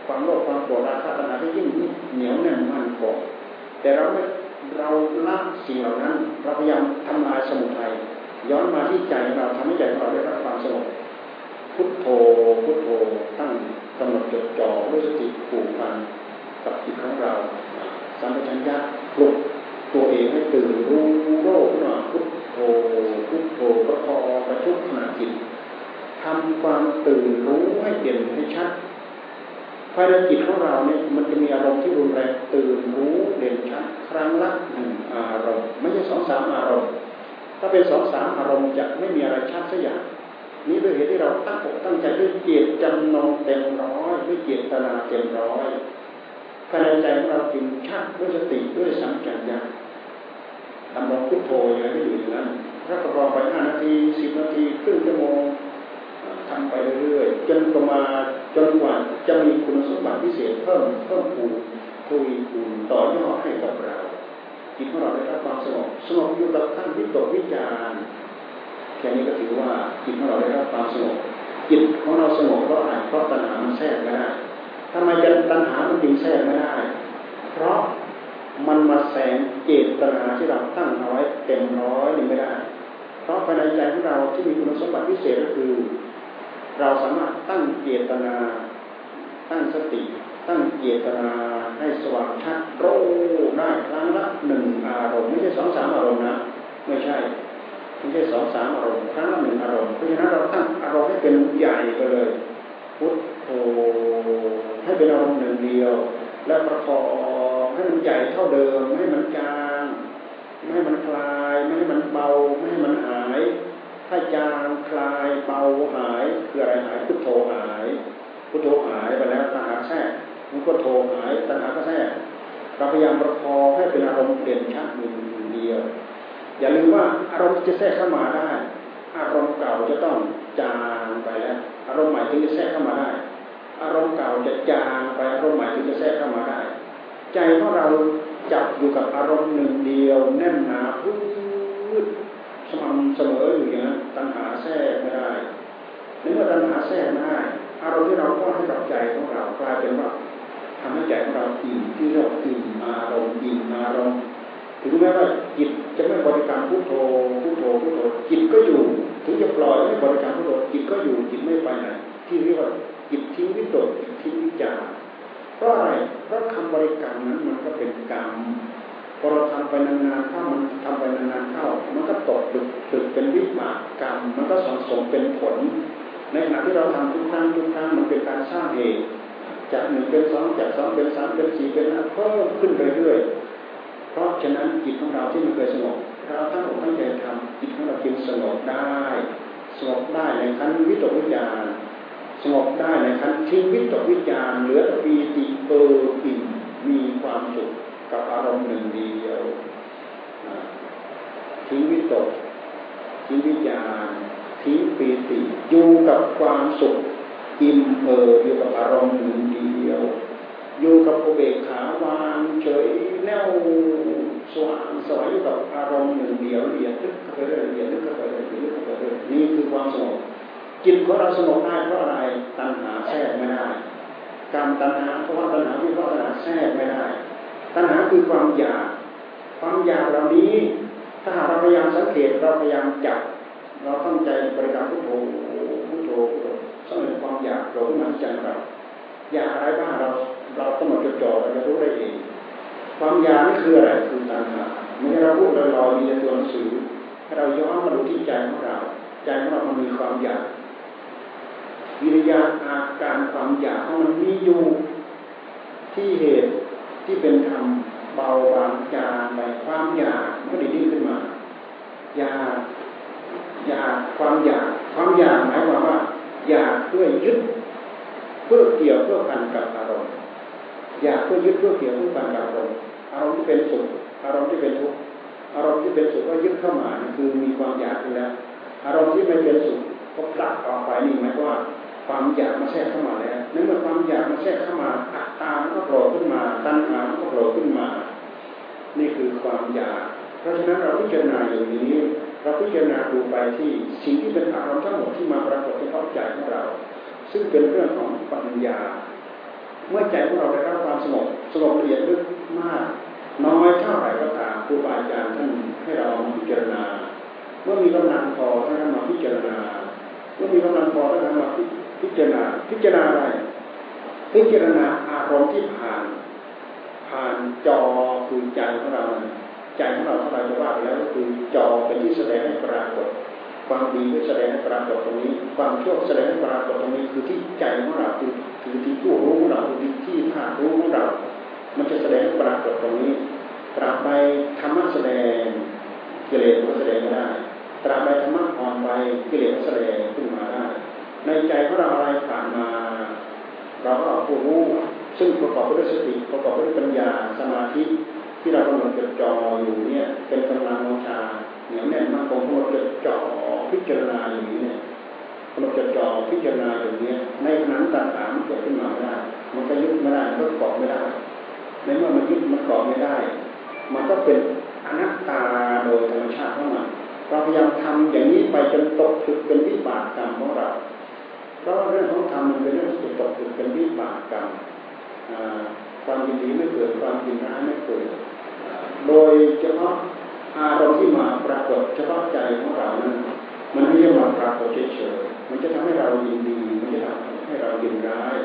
ความโลภความโกรธราคะตัณหาที่ยิ่งเหนียวแน่นมั่นคงแต่เราไม่เราละสิ่งเหล่านั้นเราพยายามทำลายสมุทัยย้อนมาที่ใจเราทำให้ใจของเราได้รับความสงบพุทโธพุทโธตั้งกำหนดจดจ่อด้วยสติผูกพันกับจิตของเราสัมปชัญญะปลุกตัวเองให้ตื่นรู้โลกขึ้นมาพุท ธพุทโธประคอประชุบขณะจิตทำความตื่นรู้ให้เด่นให้ชัดภายในจิตของเราเนี่ยมันจะมีอารมณ์ที่รุนแรงตื่นรู้เด่นชัดครั้งละหนึ่งอารมณ์ไม่ใช่สองสามอารมณ์ ถ้าเป็นสองสามอารมณ์จะไม่มีอะไรชัดสักอย่างนี้ด้วยเหตุที่เราตั้งอกตั้งใจด้วยเจตจำนงเต็มร้อยด้วยเจตนาเต็มร้อยภายในใจของเราจึงชัดด้วยสติด้วยสัมผัสญา ทำลองพุทโธอย่างนี้อยู่อย่างนั้นถ้าประกอบไปห้านาทีสิบนาทีครึ่งชั่วโมงทำไปเรื่อยๆจนประมาณจนกว่าจะมีคุณสมบัติพิเศษเพิ่มเพิ่มพูนทวีคูณต่อยอดให้กับเราจิตของเราได้รับความสงบสงบอยู่กับขั้นวิตกวิจารแค่นี้ก็ถือว่าจิตของเราได้รับความสงบจิตของเราสงบเพราะอะไรเพราะตัณหามันแทรกไม่ได้ทำไมจะตัณหามันจึงแทรกไม่ได้ เพราะ มันมาแสงเจตนาที่เราตั้งเอาไว้เต็มร้อยนี่ไม่ได้ เพราะภายในใจของเราที่มีคุณสมบัติพิเศษก็คือ เราสามารถตั้งเจตนา ตั้งสติ ตั้งเจตนาให้สว่างชัดรู้ได้ครั้งละหนึ่งอารมณ์ไม่ใช่สองสามอารมณ์นะ ไม่ใช่ไม่ใช่สองสามอารมณ์ครั้งละหนึ่งอารมณ์เพราะฉะนั้นเราตั้งอารมณ์ให้เป็นใหญ่ไปเลยพุทโธให้เป็นอารมณ์หนึ่งเดียว แล้วประคอง ให้มันใหญ่เท่าเดิม ไม่ให้มันจาง ไม่ให้มันคลาย ไม่ให้มันเบา ไม่ให้มันหาย ถ้าจางคลายเบาหายคืออะไรหายพุทโธหายพุทโธหายไปแล้วตัณหาแทรกมันก็โธหายตัณหาก็แทรกเราพยายามประคองให้เป็นอารมณ์เด่นชัดหนึ่งเดียว อย่าลืมว่าอารมณ์จะแทรกเข้ามาได้ อารมณ์เก่าจะต้องจางไปแล้ว อารมณ์ใหม่ถึงจะแทรกเข้ามาได้ อารมณ์เก่าจะจางไปอารมณ์ใหม่ถึงจะแทรกเข้ามาได้ ใจของเราจับอยู่กับอารมณ์หนึ่งเดียวแน่นหนาพื้นสม่ำเสมออยู่อย่างนั้นตัณหาแทรกไม่ได้ในเมื่อตัณหาแทรกไม่ได้อารมณ์ที่เราก็ให้กับใจของเรากลายเป็นว่าทำให้ใจของเราอิ่มที่เรียกอิ่มอารมณ์อิ่มอารมณ์ถึงแม้ว่าจิตจะไม่บริการพุทโธพุทโธพุทโธจิตก็อยู่ ถึงจะปล่อยไม่บริการพุทโธจิตก็อยู่จิตไม่ไปไหนที่เรียกว่าจิตทิ้งวิตกจิตทิ้งวิจาร เพราะอะไรเพราะคำบริกรรมนั้นมันก็เป็นกรรมพอเราทำไปนานๆเข้ามันทำไปนานๆเข้า มันก็ตกดึกดึกเป็นวิบากกรรม มันก็สังสมเป็นผล ในขณะที่เราทำทุกครั้งทุกครั้งมันเป็นการสร้างเหตุจากหนึ่งเป็นสองจากสองเป็นสามเป็นสี่เป็นห้าเพิ่มขึ้นไปเรื่อยเพราะฉะนั้นจิตของเราที่มันเคยสงบเราตั้งอกตั้งใจทำจิตของเราจึงสงบได้สงบได้ในขั้นวิตกวิจาร สงบได้ในขั้นทิ้งวิตกวิจารเหลือปีติเปิดอิ่มมีความสุขกับอารมณ์หนึ่งเดียวทิ้งวิตกทิ้งวิจารทิ้งปีติอยู่กับความสุขอิ่มเอิบอยู่กับอารมณ์หนึ่งเดียวอยู่กับอุเบกขาวางเฉยแน่วสว่างสวยอยู่กับอารมณ์หนึ่งเดียวเรียนลึกเข้าไปเรื่อยเรียนลึกเข้าไปเรื่อยลึกเข้าไปเรื่อยนี่คือความสงบ จิตของเราสงบได้เพราะอะไรตัณหาแทรกไม่ได้กรรมตัณหาเพราะว่าตัณหาวิภาวตัณหาแทรกไม่ได้ตัณหาคือความอยากความอยากเหล่านี้ ถ้าหากเราพยายามสังเกตเราพยายามจับเราตั้งใจบริกรรมพุทโธพุทโธสร้างความอยากเราขึ้นมาใจเราอยากอะไรบ้างเราเราต้องมาจดจ่อเราจะรู้ได้เองความอยากนี่คืออะไรคือตัณหาไม่ใช่เราพูดลอยๆมีในตัวหนังสือให้เราย้อนมาดูที่ใจของเรา ใจของเรามันมีความอยาก วิริยะอาการความอยากของมันมีอยู่ที่เหตุที่เป็นธรรมเบาบางจางไปความอยากมันก็ดีดิ้นขึ้นมา อยากอยากความอยากความอยากหมายความว่า อยากเพื่อยึดเพื่อเกี่ยวเพื่อพันกับอารมณ์อยากเพื่อยึดเพื่อเกี่ยวเพื่อพันกับอารมณ์อารมณ์ที่เป็นสุขอารมณ์ที่เป็นทุกข์อารมณ์ที่เป็นสุขก็ยึดเข้ามาคือมีความอยากอยู่แล้วอารมณ์ที่ไม่เป็นสุขก็ผลักออกไปนี่หมายว่า ความอยากมาแทรกเข้ามาแล้วนั่นเมื่อความอยากมาแทรกเข้ามาอัตตามันก็โผล่ขึ้นมา ตัณหาก็โผล่ขึ้นมา นี่คือความอยาก เพราะฉะนั้นเราพิจารณาอย่างนี้เราพิจารณาดูไปที่สิ่งที่เป็นอารมณ์ทั้งหมดที่มาปรากฏในเข้าใจของเรา ซึ่งเป็นเรื่องของปัญญา เมื่อใจของเราได้รับความสงบสงบละเอียดลึกมากน้อยเท่าไหร่ก็ตามครูบาอาจารย์ท่านให้เราพิจารณา เมื่อมีกำลังพอท่านมาพิจารณา เมื่อมีกำลังพอท่านมา พิจารณาพิจารณาอะไร พิจารณาอารมณ์ที่ผ่าน ผ่านจอคือใจของเรา ใจของเราถ้าเราจะว่าไปแล้วก็คือจอเป็นที่แสดงให้ปรากฏ ความดีก็แสดงให้ปรากฏตรงนี้ ความชั่วแสดงให้ปรากฏตรงนี้คือที่ใจของเราคือคือที่ผู้รู้ของเราคือที่ธาตุรู้ของเรา มันจะแสดงให้ปรากฏตรงนี้ตราบใดธรรมะแสดงกิเลสก็แสดงไม่ได้ตราบใดธรรมะอ่อนไปกิเลสก็แสดงขึ้นมาได้ ในใจของเราอะไรผ่านมา เราก็ผู้รู้ซึ่งประกอบด้วยสติประกอบด้วยปัญญาสมาธิที่เรากำลังจดจ่ออยู่เนี่ยเป็นกำลังวังชาเหนียวแน่นมากคงกำลังจดจ่อพิจารณาอย่างนี้เนี่ยกำลังจดจ่อพิจารณาอย่างนี้ในขณะต่างๆมันเกิดขึ้นมาไม่ได้ มันก็ยึดไม่ได้มันก็เกาะไม่ได้ในเมื่อมันยึดมันเกาะไม่ได้ มันก็เป็นอนัตตาโดยธรรมชาติของมันเราพยายามทำอย่างนี้ไปจนตกถึกเป็นวิบากกรรมของเรา เพราะเรื่องของธรรมมันเป็นเรื่องที่ตกถึกเป็นวิบากกรรมความยินดีไม่เกิดความยินร้ายไม่เกิด โดยเฉพาะอารมณ์ที่มาปรากฏเฉพาะใจของเรานั้นมันไม่ใช่มาปรากฏเฉยๆมันจะทำให้เรายินดีมันจะทำให้เรายินร้าย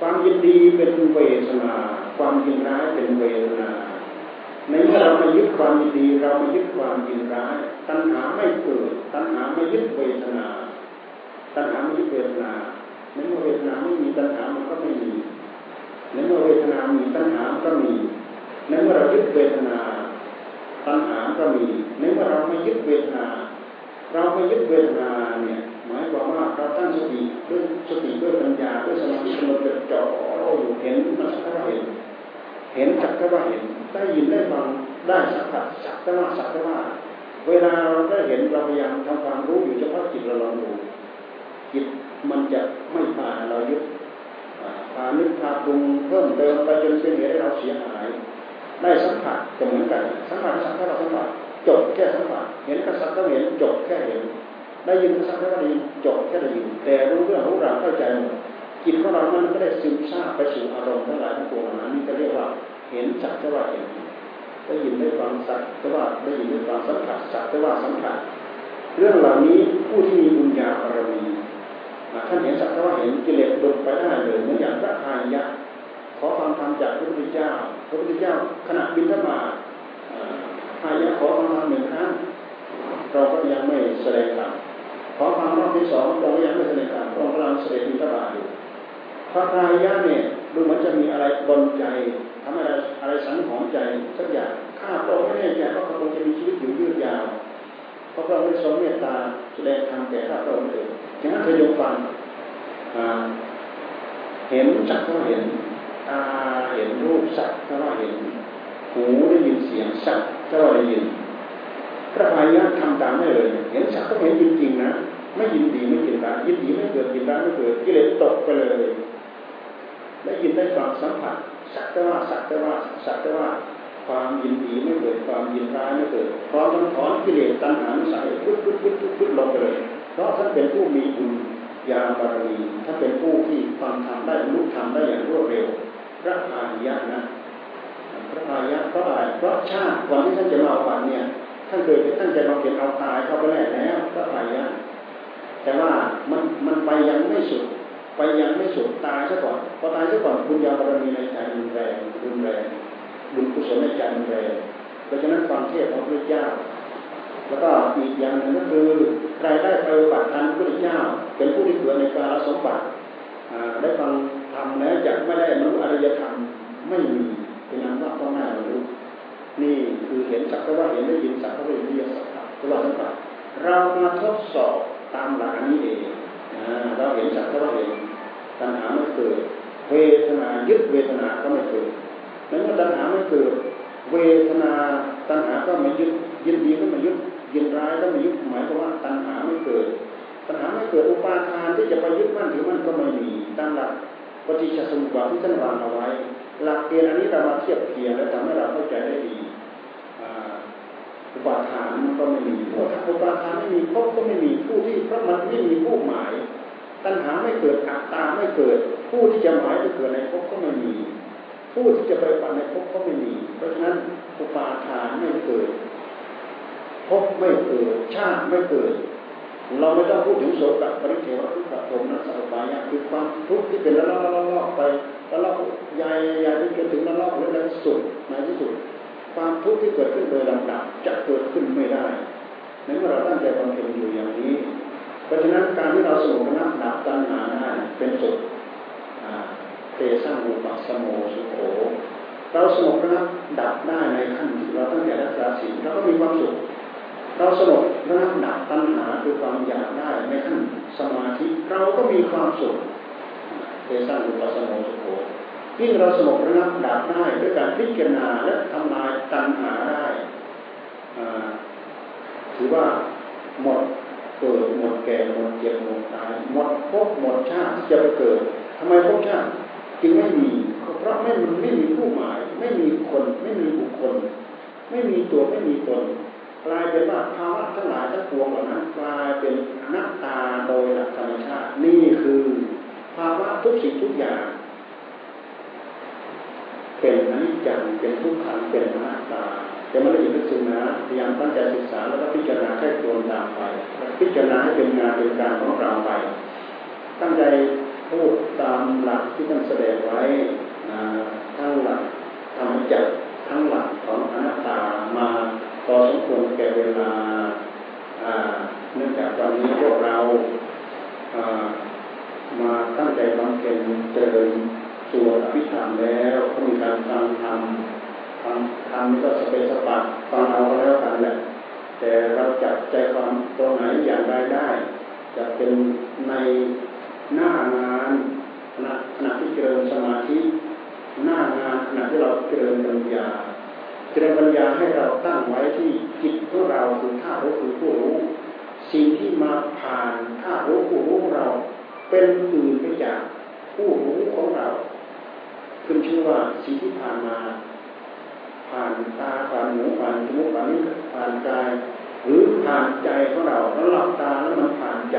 ความยินดีเป็นเวทนา ความยินร้ายเป็นเวทนาในเมื่อเราไม่ยึดความยินดี เราไม่ยึดความยินร้าย ตัณหาไม่เกิด ตัณหาไม่ยึดเวทนา ตัณหาไม่ยึดเวทนาในเมื่อเวทนาไม่มีตัณหามันก็ไม่มีในเมื่อเวทนามีตัณหาก็มีในเมื่อเรายึดเวทนาตัณหาก็มีในเมื่อเราไม่ยึดเวทนา เราไม่ยึดเวทนาเนี่ยหมายความว่าเราตั้งสติด้วยสติด้วยปัญญาด้วยสมาธิเราจะจ่อเราอยู่เห็นมันสักว่าเห็นเห็นสักว่าเห็นได้ยินได้ฟังได้สัมผัสสักว่าสักว่าเวลาเราได้เห็นเราพยายามทำความรู้อยู่เฉพาะจิตเราลองดู จิตมันจะไม่พาเรายึดพานึกพาปรุงเพิ่มเติมไปจนเป็นเหตุให้เราเสียหาย ได้สัมผัสก็เหมือนกันสัมผัสสัมผัสเราสัมผัสจบแค่สัมผัสเห็นกษัตริย์ก็เห็นจบแค่เห็น ได้ยินกษัตริย์ก็ได้ยินจบแค่ได้ยินแต่รู้เรื่องรู้ราวเข้าใจหมดจิตของเรามันก็ได้ซึมซาบไปสู่อารมณ์ทั้งหลายทั้งปวงนั้นนี่จะเรียกว่าเห็นสักแต่ว่าเห็นได้ยินได้ฟังสักแต่ว่าได้ยินได้ฟังสัมผัสสักแต่ว่าสัมผัสเรื่องเหล่านี้ผู้ที่มีบุญญาบารมี ท่านเห็นสักแต่ว่าเห็นกิเลสดุดไปได้เลยเหมือนอย่างพระทายะขอฟังธรรมจากพระพุทธเจ้า พระพุทธเจ้าขณะบินทบาทายะขอฟังธรรมหนึ่งครั้งเราก็ยังไม่แสดงธรรมขอฟังรอบที่สองเราก็ยังไม่แสดงธรรมเรากำลังเสด็จบินทบาทอยู่พระอายะเนี่ยดูเหมือนจะมีอะไรบนใจทำอะไรอะไรสังหรณ์ใจสักอย่างข้าพระองค์ไม่แน่ใจว่าพระองค์จะมีชีวิตอยู่ยืดยาว พราะพระองค์ได้ทรงเมตตาแสดงธรรมแก่ข้าพระองค์เองฉะนั้นเธอยกฟังเห็นจักก็เห็นตาเห็นรูปสัตว์ก็ว่าเห็น หูได้ยินเสียงสัตว์ก็ว่าได้ยิน พระพายะทำตามได้เลย เห็นสัตว์ก็เห็นจริงๆนะ ไม่ยินดีไม่ยินร้ายยินดีไม่เกิดยินร้ายไม่เกิดกิเลสตกไปเลยได้ยินได้ฟังสัมผัสสักแต่ว่าสักแต่ว่าสักแต่ว่า ความยินดีไม่เกิดความยินร้ายไม่เกิดพร้อมทั้งถอนกิเลสตัณหาใส่พุทพุทพุทพุทพุทลงไปเลยเพราะท่านเป็นผู้มีบุญญาบารมีถ้าเป็นผู้ที่ฟังธรรมได้รู้ธรรมได้อย่างรวดเร็ว พระอริยะนะพระอริยะเพราะอะไรเพราะชาติก่อนที่ท่านจะมาวันเนี่ยท่านเคยท่านจะมาเก็บเอาตายเข้าไปแล้วแล้วพระอริยะแต่ว่ามันมันไปยังไม่สุดไปยังไม่สุดตายซะก่อนพอตายซะก่อนบุญญาบารมีในใจรุนแรงรุนแรง บุญกุศลในใจรุนแรงเพราะฉะนั้นฟังเทศของพระเจ้า แล้วก็อีกอย่างหนึ่งก็คือใครได้ปปฏิบัติธรรมพระเจ้า เป็นผู้ที่เกิดในกาลสมบัติได้ฟังทำแล้วจะไม่ได้บรรลุอริยธรรมไม่มีเป็นนามว่าต้องหน้าบรรลุนี่คือเห็นสักว่าเห็นได้ยินสักว่าเห็นเรียสักว่าสักว่าเรามาทดสอบตามหลักนี้เองเราเห็นสักว่าเห็นตัณหาไม่เกิดเวทนายึดเวทนาก็ไม่เกิด นั้นเมื่อตัณหาไม่เกิด เวทนาตัณหาก็ไม่ยึดยินดีก็ไม่ยึดยินร้ายก็ไม่ยึดหมายความว่าตัณหาไม่เกิดปัญหาไม่เกิดอุปาทานที่จะไปยึดมั่นถือมั่นก็ไม่มีตามหลักปฏิจจสมุปบาทที่ท่านวางเอาไว้ หลักเกณฑ์อันนี้เรามาเทียบเคียงและทำให้เราเข้าใจได้ดีอุปาทานมันก็ไม่มีเพราะถ้าอุปาทานไม่มีภพก็ไม่มีผู้ที่เพราะมันไม่มีผู้หมาย ตัณหาไม่เกิดอัตตาไม่เกิด ผู้ที่จะหมายจะเกิดในภพก็ไม่มี ผู้ที่จะไปปันในภพก็ไม่มี เพราะฉะนั้นอุปาทานไม่เกิดภพไม่เกิดชาติไม่เกิด เราไม่ต้องพูดถึงโสกปริเทวทุกขโทมนัสสปายะคือความทุกข์ที่เป็นละลอกละลอกไปละลอกใหญ่ใหญ่จนถึงละลอกแล้วในสุดในที่สุด ความทุกข์ที่เกิดขึ้นโดยลำดับจะเกิดขึ้นไม่ได้ในเมื่อเราตั้งใจบำเพ็ญอยู่อย่างนี้ เพราะฉะนั้นการที่เราสงบระงับดับตัณหาได้เป็นสุด เตสร้างอุปสมโมสุโขเราสงบระงับดับได้ในขั้นที่เราตั้งใจรักษาศีลเราก็มีความสุข เราสงบระงับดับตัณหาคือความอยากได้ในขั้นสมาธิเราก็มีความสุขเตสร้างอุปสมโมสุโขยิ่งเราสงบระงับดับได้ด้วยการพิจารณาและทำลายตัณหาได้ถือว่าหมดเกิดหมดแก่หมดเจ็บหมดตายหมดภพหมดชาติที่จะไปเกิดทำไมภพชาติ จึงไม่มีเพราะไม่มันไม่มีผู้หมาย ไม่มีคน ไม่มีบุคคล ไม่มีตัวไม่มีตนกลายเป็นว่าภาวะทั้งหลายทั้งปวงเหล่านั้นกลายเป็นนัตตาโดยหลักธรรมชาตินี่คือภาวะทุกสิ่งทุกอย่าง เป็นอนิจจังเป็นทุกขังเป็นอนัตตาแต่ไม่ได้ยินลึกซึ้งนะพยายามตั้งใจศึกษาแล้วก็พิจารณาแค่ตัวตามไป พิจารณาให้เป็นงานเป็นการของเราไป ตั้งใจ พูดตามหลักที่ท่านแสดงไว้ทั้งหลักธรรมจักทั้งหลักของอนัตตามาพอสมควรแก่เวลาเนื่องจากวันนี้พวกเรามาตั้งใจบำเพ็ญเจริญตัวอภิธรรมแล้วก็มีการฟังธรรมฟังธรรมก็สเปสปะฟังเอาแล้วกันแหละแต่เราจับใจความตรงไหนอย่างไรได้ จะเป็นใน หน้างานขณะขณะที่เจริญสมาธิหน้างานขณะที่เราเจริญปัญญา เจริญปัญญาให้เราตั้งไว้ที่จิตของเราคือท่ารู้คือผู้รู้ สิ่งที่มาผ่านท่ารู้ผู้รู้เรา เป็นอื่นไปจากผู้รู้ของเราขึ้นชื่อว่าสิ่งที่ผ่านมา ผ่านตาผ่านหูผ่านจมูกผ่านนิ้วผ่านกาย หรือผ่านใจของเราแล้วหลับตาแล้วมันผ่านใจ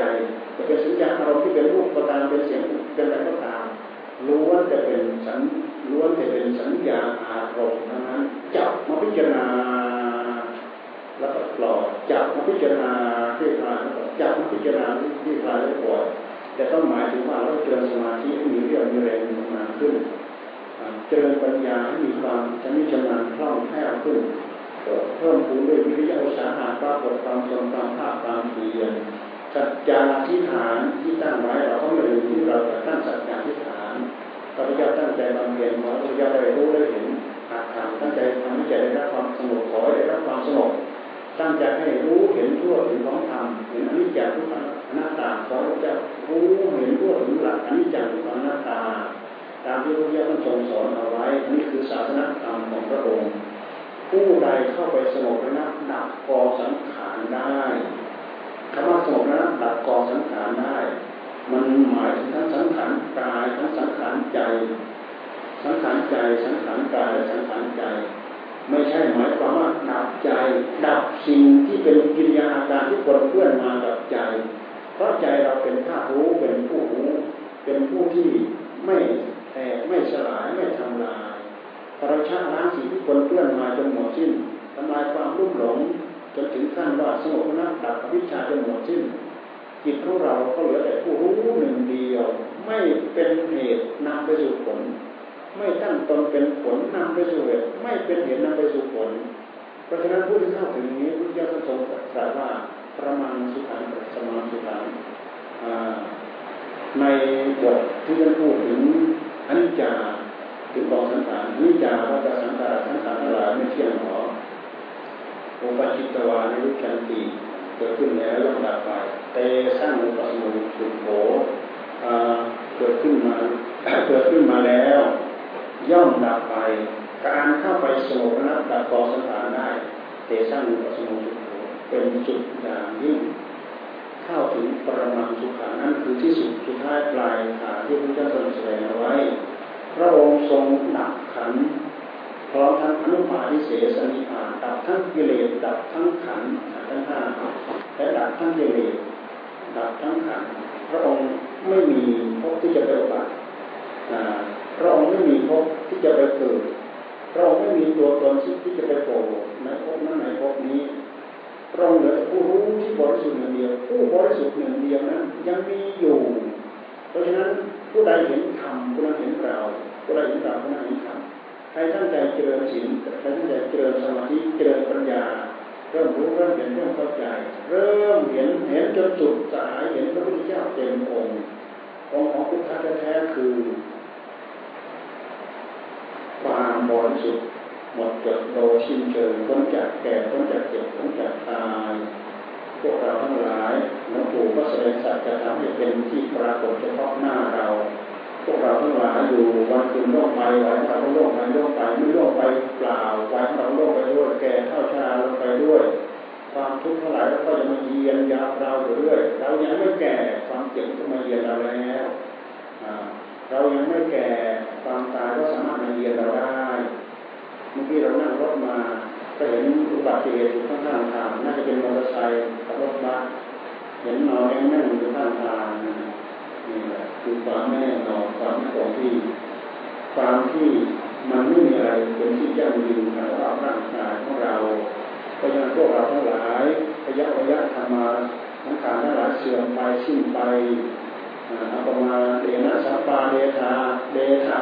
จะเป็นสัญญาอารมณ์ที่เป็นรูปก็ตามเป็นเสียงเป็นอะไรก็ตามล้วนจะเป็นสัญล้วนจะเป็นสัญญาอารมณ์นั้นจับมาพิจารณา แล้วก็ปล่อยจับมาพิจารณาที่คลายจับมาพิจารณาที่คลายแล้วปล่อยแต่ต้องหมายถึงว่าเราเจริญสมาธิให้มีเรี่ยวมีแรงมีกำลังขึ้นเจริญปัญญาให้มีความชำนิชำนาญคล่องแคล่วขึ้น เพิ่มพูนด้วยวิริยะอุตสาหะปรากฏความทรงความภาคความเพียรสัจจาธิฐานที่ตั้งไว้เราก็ไม่ลืมที่เราจะตั้งสัจจาธิฐานพระพุทธเจ้าตั้งใจบำเพ็ญพระพุทธเจ้าได้รู้ได้เห็นอาถรรพ์ตั้งใจทำให้ใจได้รับความสงบขอได้รับความสงบตั้งใจให้รู้เห็นทั่วถึงของธรรมเห็นอนิจจทุกขังอนัตตาขอพระเจ้ารู้เห็นทั่วถึงหลักอนิจจทุกขังอนัตตา ตามที่พระพุทธเจ้าทรงสอนเอาไว้นี่คือศาสนธรรมของพระองค์ ผู้ใดเข้าไปสงบระงับดับกองสังขารได้คำว่าสงบระงับดับกองสังขารได้ มันหมายถึงทั้งสังขารกายทั้งสังขารใจ สังขารใจสังขารกายและสังขารใจ ไม่ใช่หมายความว่าดับใจดับสิ่งที่เป็นกิริยาอาการที่คนเพื่อนมากับใจ เพราะใจเราเป็นธาตุรู้เป็นผู้รู้เป็นผู้ที่ไม่แตกไม่สลายไม่ทำลาย เราชาล้างสิ่งที่คนเพื่อนมาจนหมดสิ้นทำลายความรุ่มหลงจนถึงขั้นว่าสงบนักดับวิชาจนหมดสิ้นจิตของเราก็เหลือแต่ผู้รู้หนึ่งเดียว ไม่เป็นเหตุนำไปสู่ผล ไม่ตั้งตนเป็นผลนำไปสู่เหตุไม่เป็นเหตุนำไปสู่ผล เพราะฉะนั้นผู้ที่เข้าถึงนี้พุทธเจ้าทรงตรัสว่าประมาณสุขันสมาสุขันในบทที่ท่านพูดถึงอนิจจา ถึงกองสังขารนิจจาว่าจะสังขารสังขารอะไรไม่เที่ยงหรอโอปจิตตวานิรุชันติเกิดขึ้นแล้วย่อมดับไปเตสร้างอุปสมุสุโขเกิดขึ้นมาเกิดขึ้นมาแล้ว ย่อมดับไป การเข้าไปสงบระดับกองสังขารได้เตสร้างอุปสมุสุโขเป็นจุดอย่างยิ่งเข้าถึงปรมาสุขานั่นคือที่สุดสุดท้ายปลายฐานที่พระเจ้าทรงแสดงเอาไว้ พระองค์ทรงดับขันพร้อมทั้งอนุปาทิเสสนิพานดับทั้งกิเลสดับทั้งขันทั้งห้าและดับทั้งกิเลสดับทั้งขันพระองค์ไม่มีพที่จะไปบัติพระองค์ไม่มีพที่จะไปเกิดพระองค์ไม่มีตัวตนที่จะไปโผล่ในภพนั้นในภพนี้พระองค์เหลือผู้รู้ที่บริสุทธิ์หนึ่งเดียว ผู้บริสุทธิ์หนึ่งเดียวนั้นยังมีอยู่ เพราะฉะนั้น ผู้ใดเห็นธรรมผู้นั้นเห็นเราผู้ใดเห็นเราผู้นั้นเห็นธรรมใครตั้งใจเจริญศีลใครตั้งใจเจริญสมาธิเจริญปัญญา เริ่มรู้เริ่มเห็นเริ่มเข้าใจ เริ่มเห็นเห็นจนสุดสายเห็นพระพุทธเจ้าเต็มองค์องค์ของพุทธะแท้ๆคือความบริสุทธิ์หมดจดโดยสิ้นเชิงพ้นจากแก่พ้นจากเจ็บพ้นจากตาย พวกเราทั้งหลายหลวงปู่ก็แสดงสัจธรรมให้เป็นที่ปรากฏเฉพาะหน้าเรา พวกเราทั้งหลายอยู่วันคืนล่วงไปวันเราล่วงไปล่วงไปไม่ล่วงไปเปล่าวันเราล่วงไปด้วยแก่เท่าชาลงไปด้วย ความทุกข์ทั้งหลายก็จะมาเยียนยาเราอยู่เรื่อยเรายังไม่แก่ความเจ็บก็มาเยียนเราแล้วเรายังไม่แก่ความตายก็สามารถมาเยียนเราได้เมื่อกี้เรานั่งรถมา ก็เห็นอุบัติเหตุอยู่ข้างทางน่าจะเป็นมอเตอร์ไซค์กับรถบัสเห็นนอนแน่งๆอยู่ข้างทางนี่แหละคือความแน่นอนความคงที่ความที่มันไม่มีอะไรเป็นที่ยั่งยืนในร่างกายของเราเพราะฉะนั้นพวกเราทั้งหลายระยะระยะธรรมาทั้งการทั้งหลายเสื่อมไปสิ้นไปอาปมาเดนะสัพปาเดธาเดธา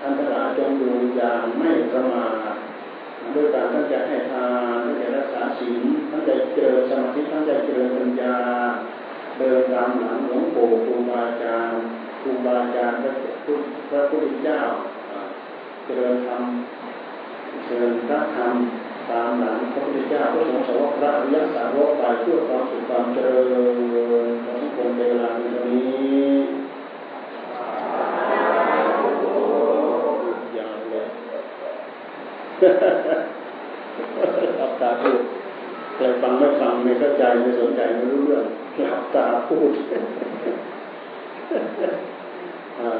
ท่านทั้งหลายจงดูอย่างไม่ประมาท ด้วยการตั้งใจให้ทานตั้งใจรักษาศีลตั้งใจเจริญสมาธิตั้งใจเจริญปัญญา เดินตามหลังหลวงปู่ครูบาอาจารย์ครูบาอาจารย์พระพุทธพระพุทธเจ้าเจริญธรรมเจริญพระธรรมตามหลังพระพุทธเจ้าพระสงฆ์สาวกพระอริยสาวกไปเพื่อความสุขความเจริญของคนเวลาใน อับตาพูดใครฟังไม่ฟังไม่เข้าใจไม่สนใจไม่รู้เรื่องอับตาพูด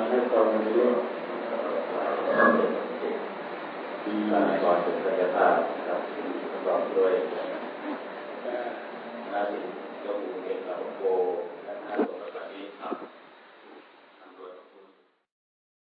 ให้ฟังในเรื่องก่อนถึงสัจธรรมครับประกอบด้วยนาสิยกมือเอกเราโก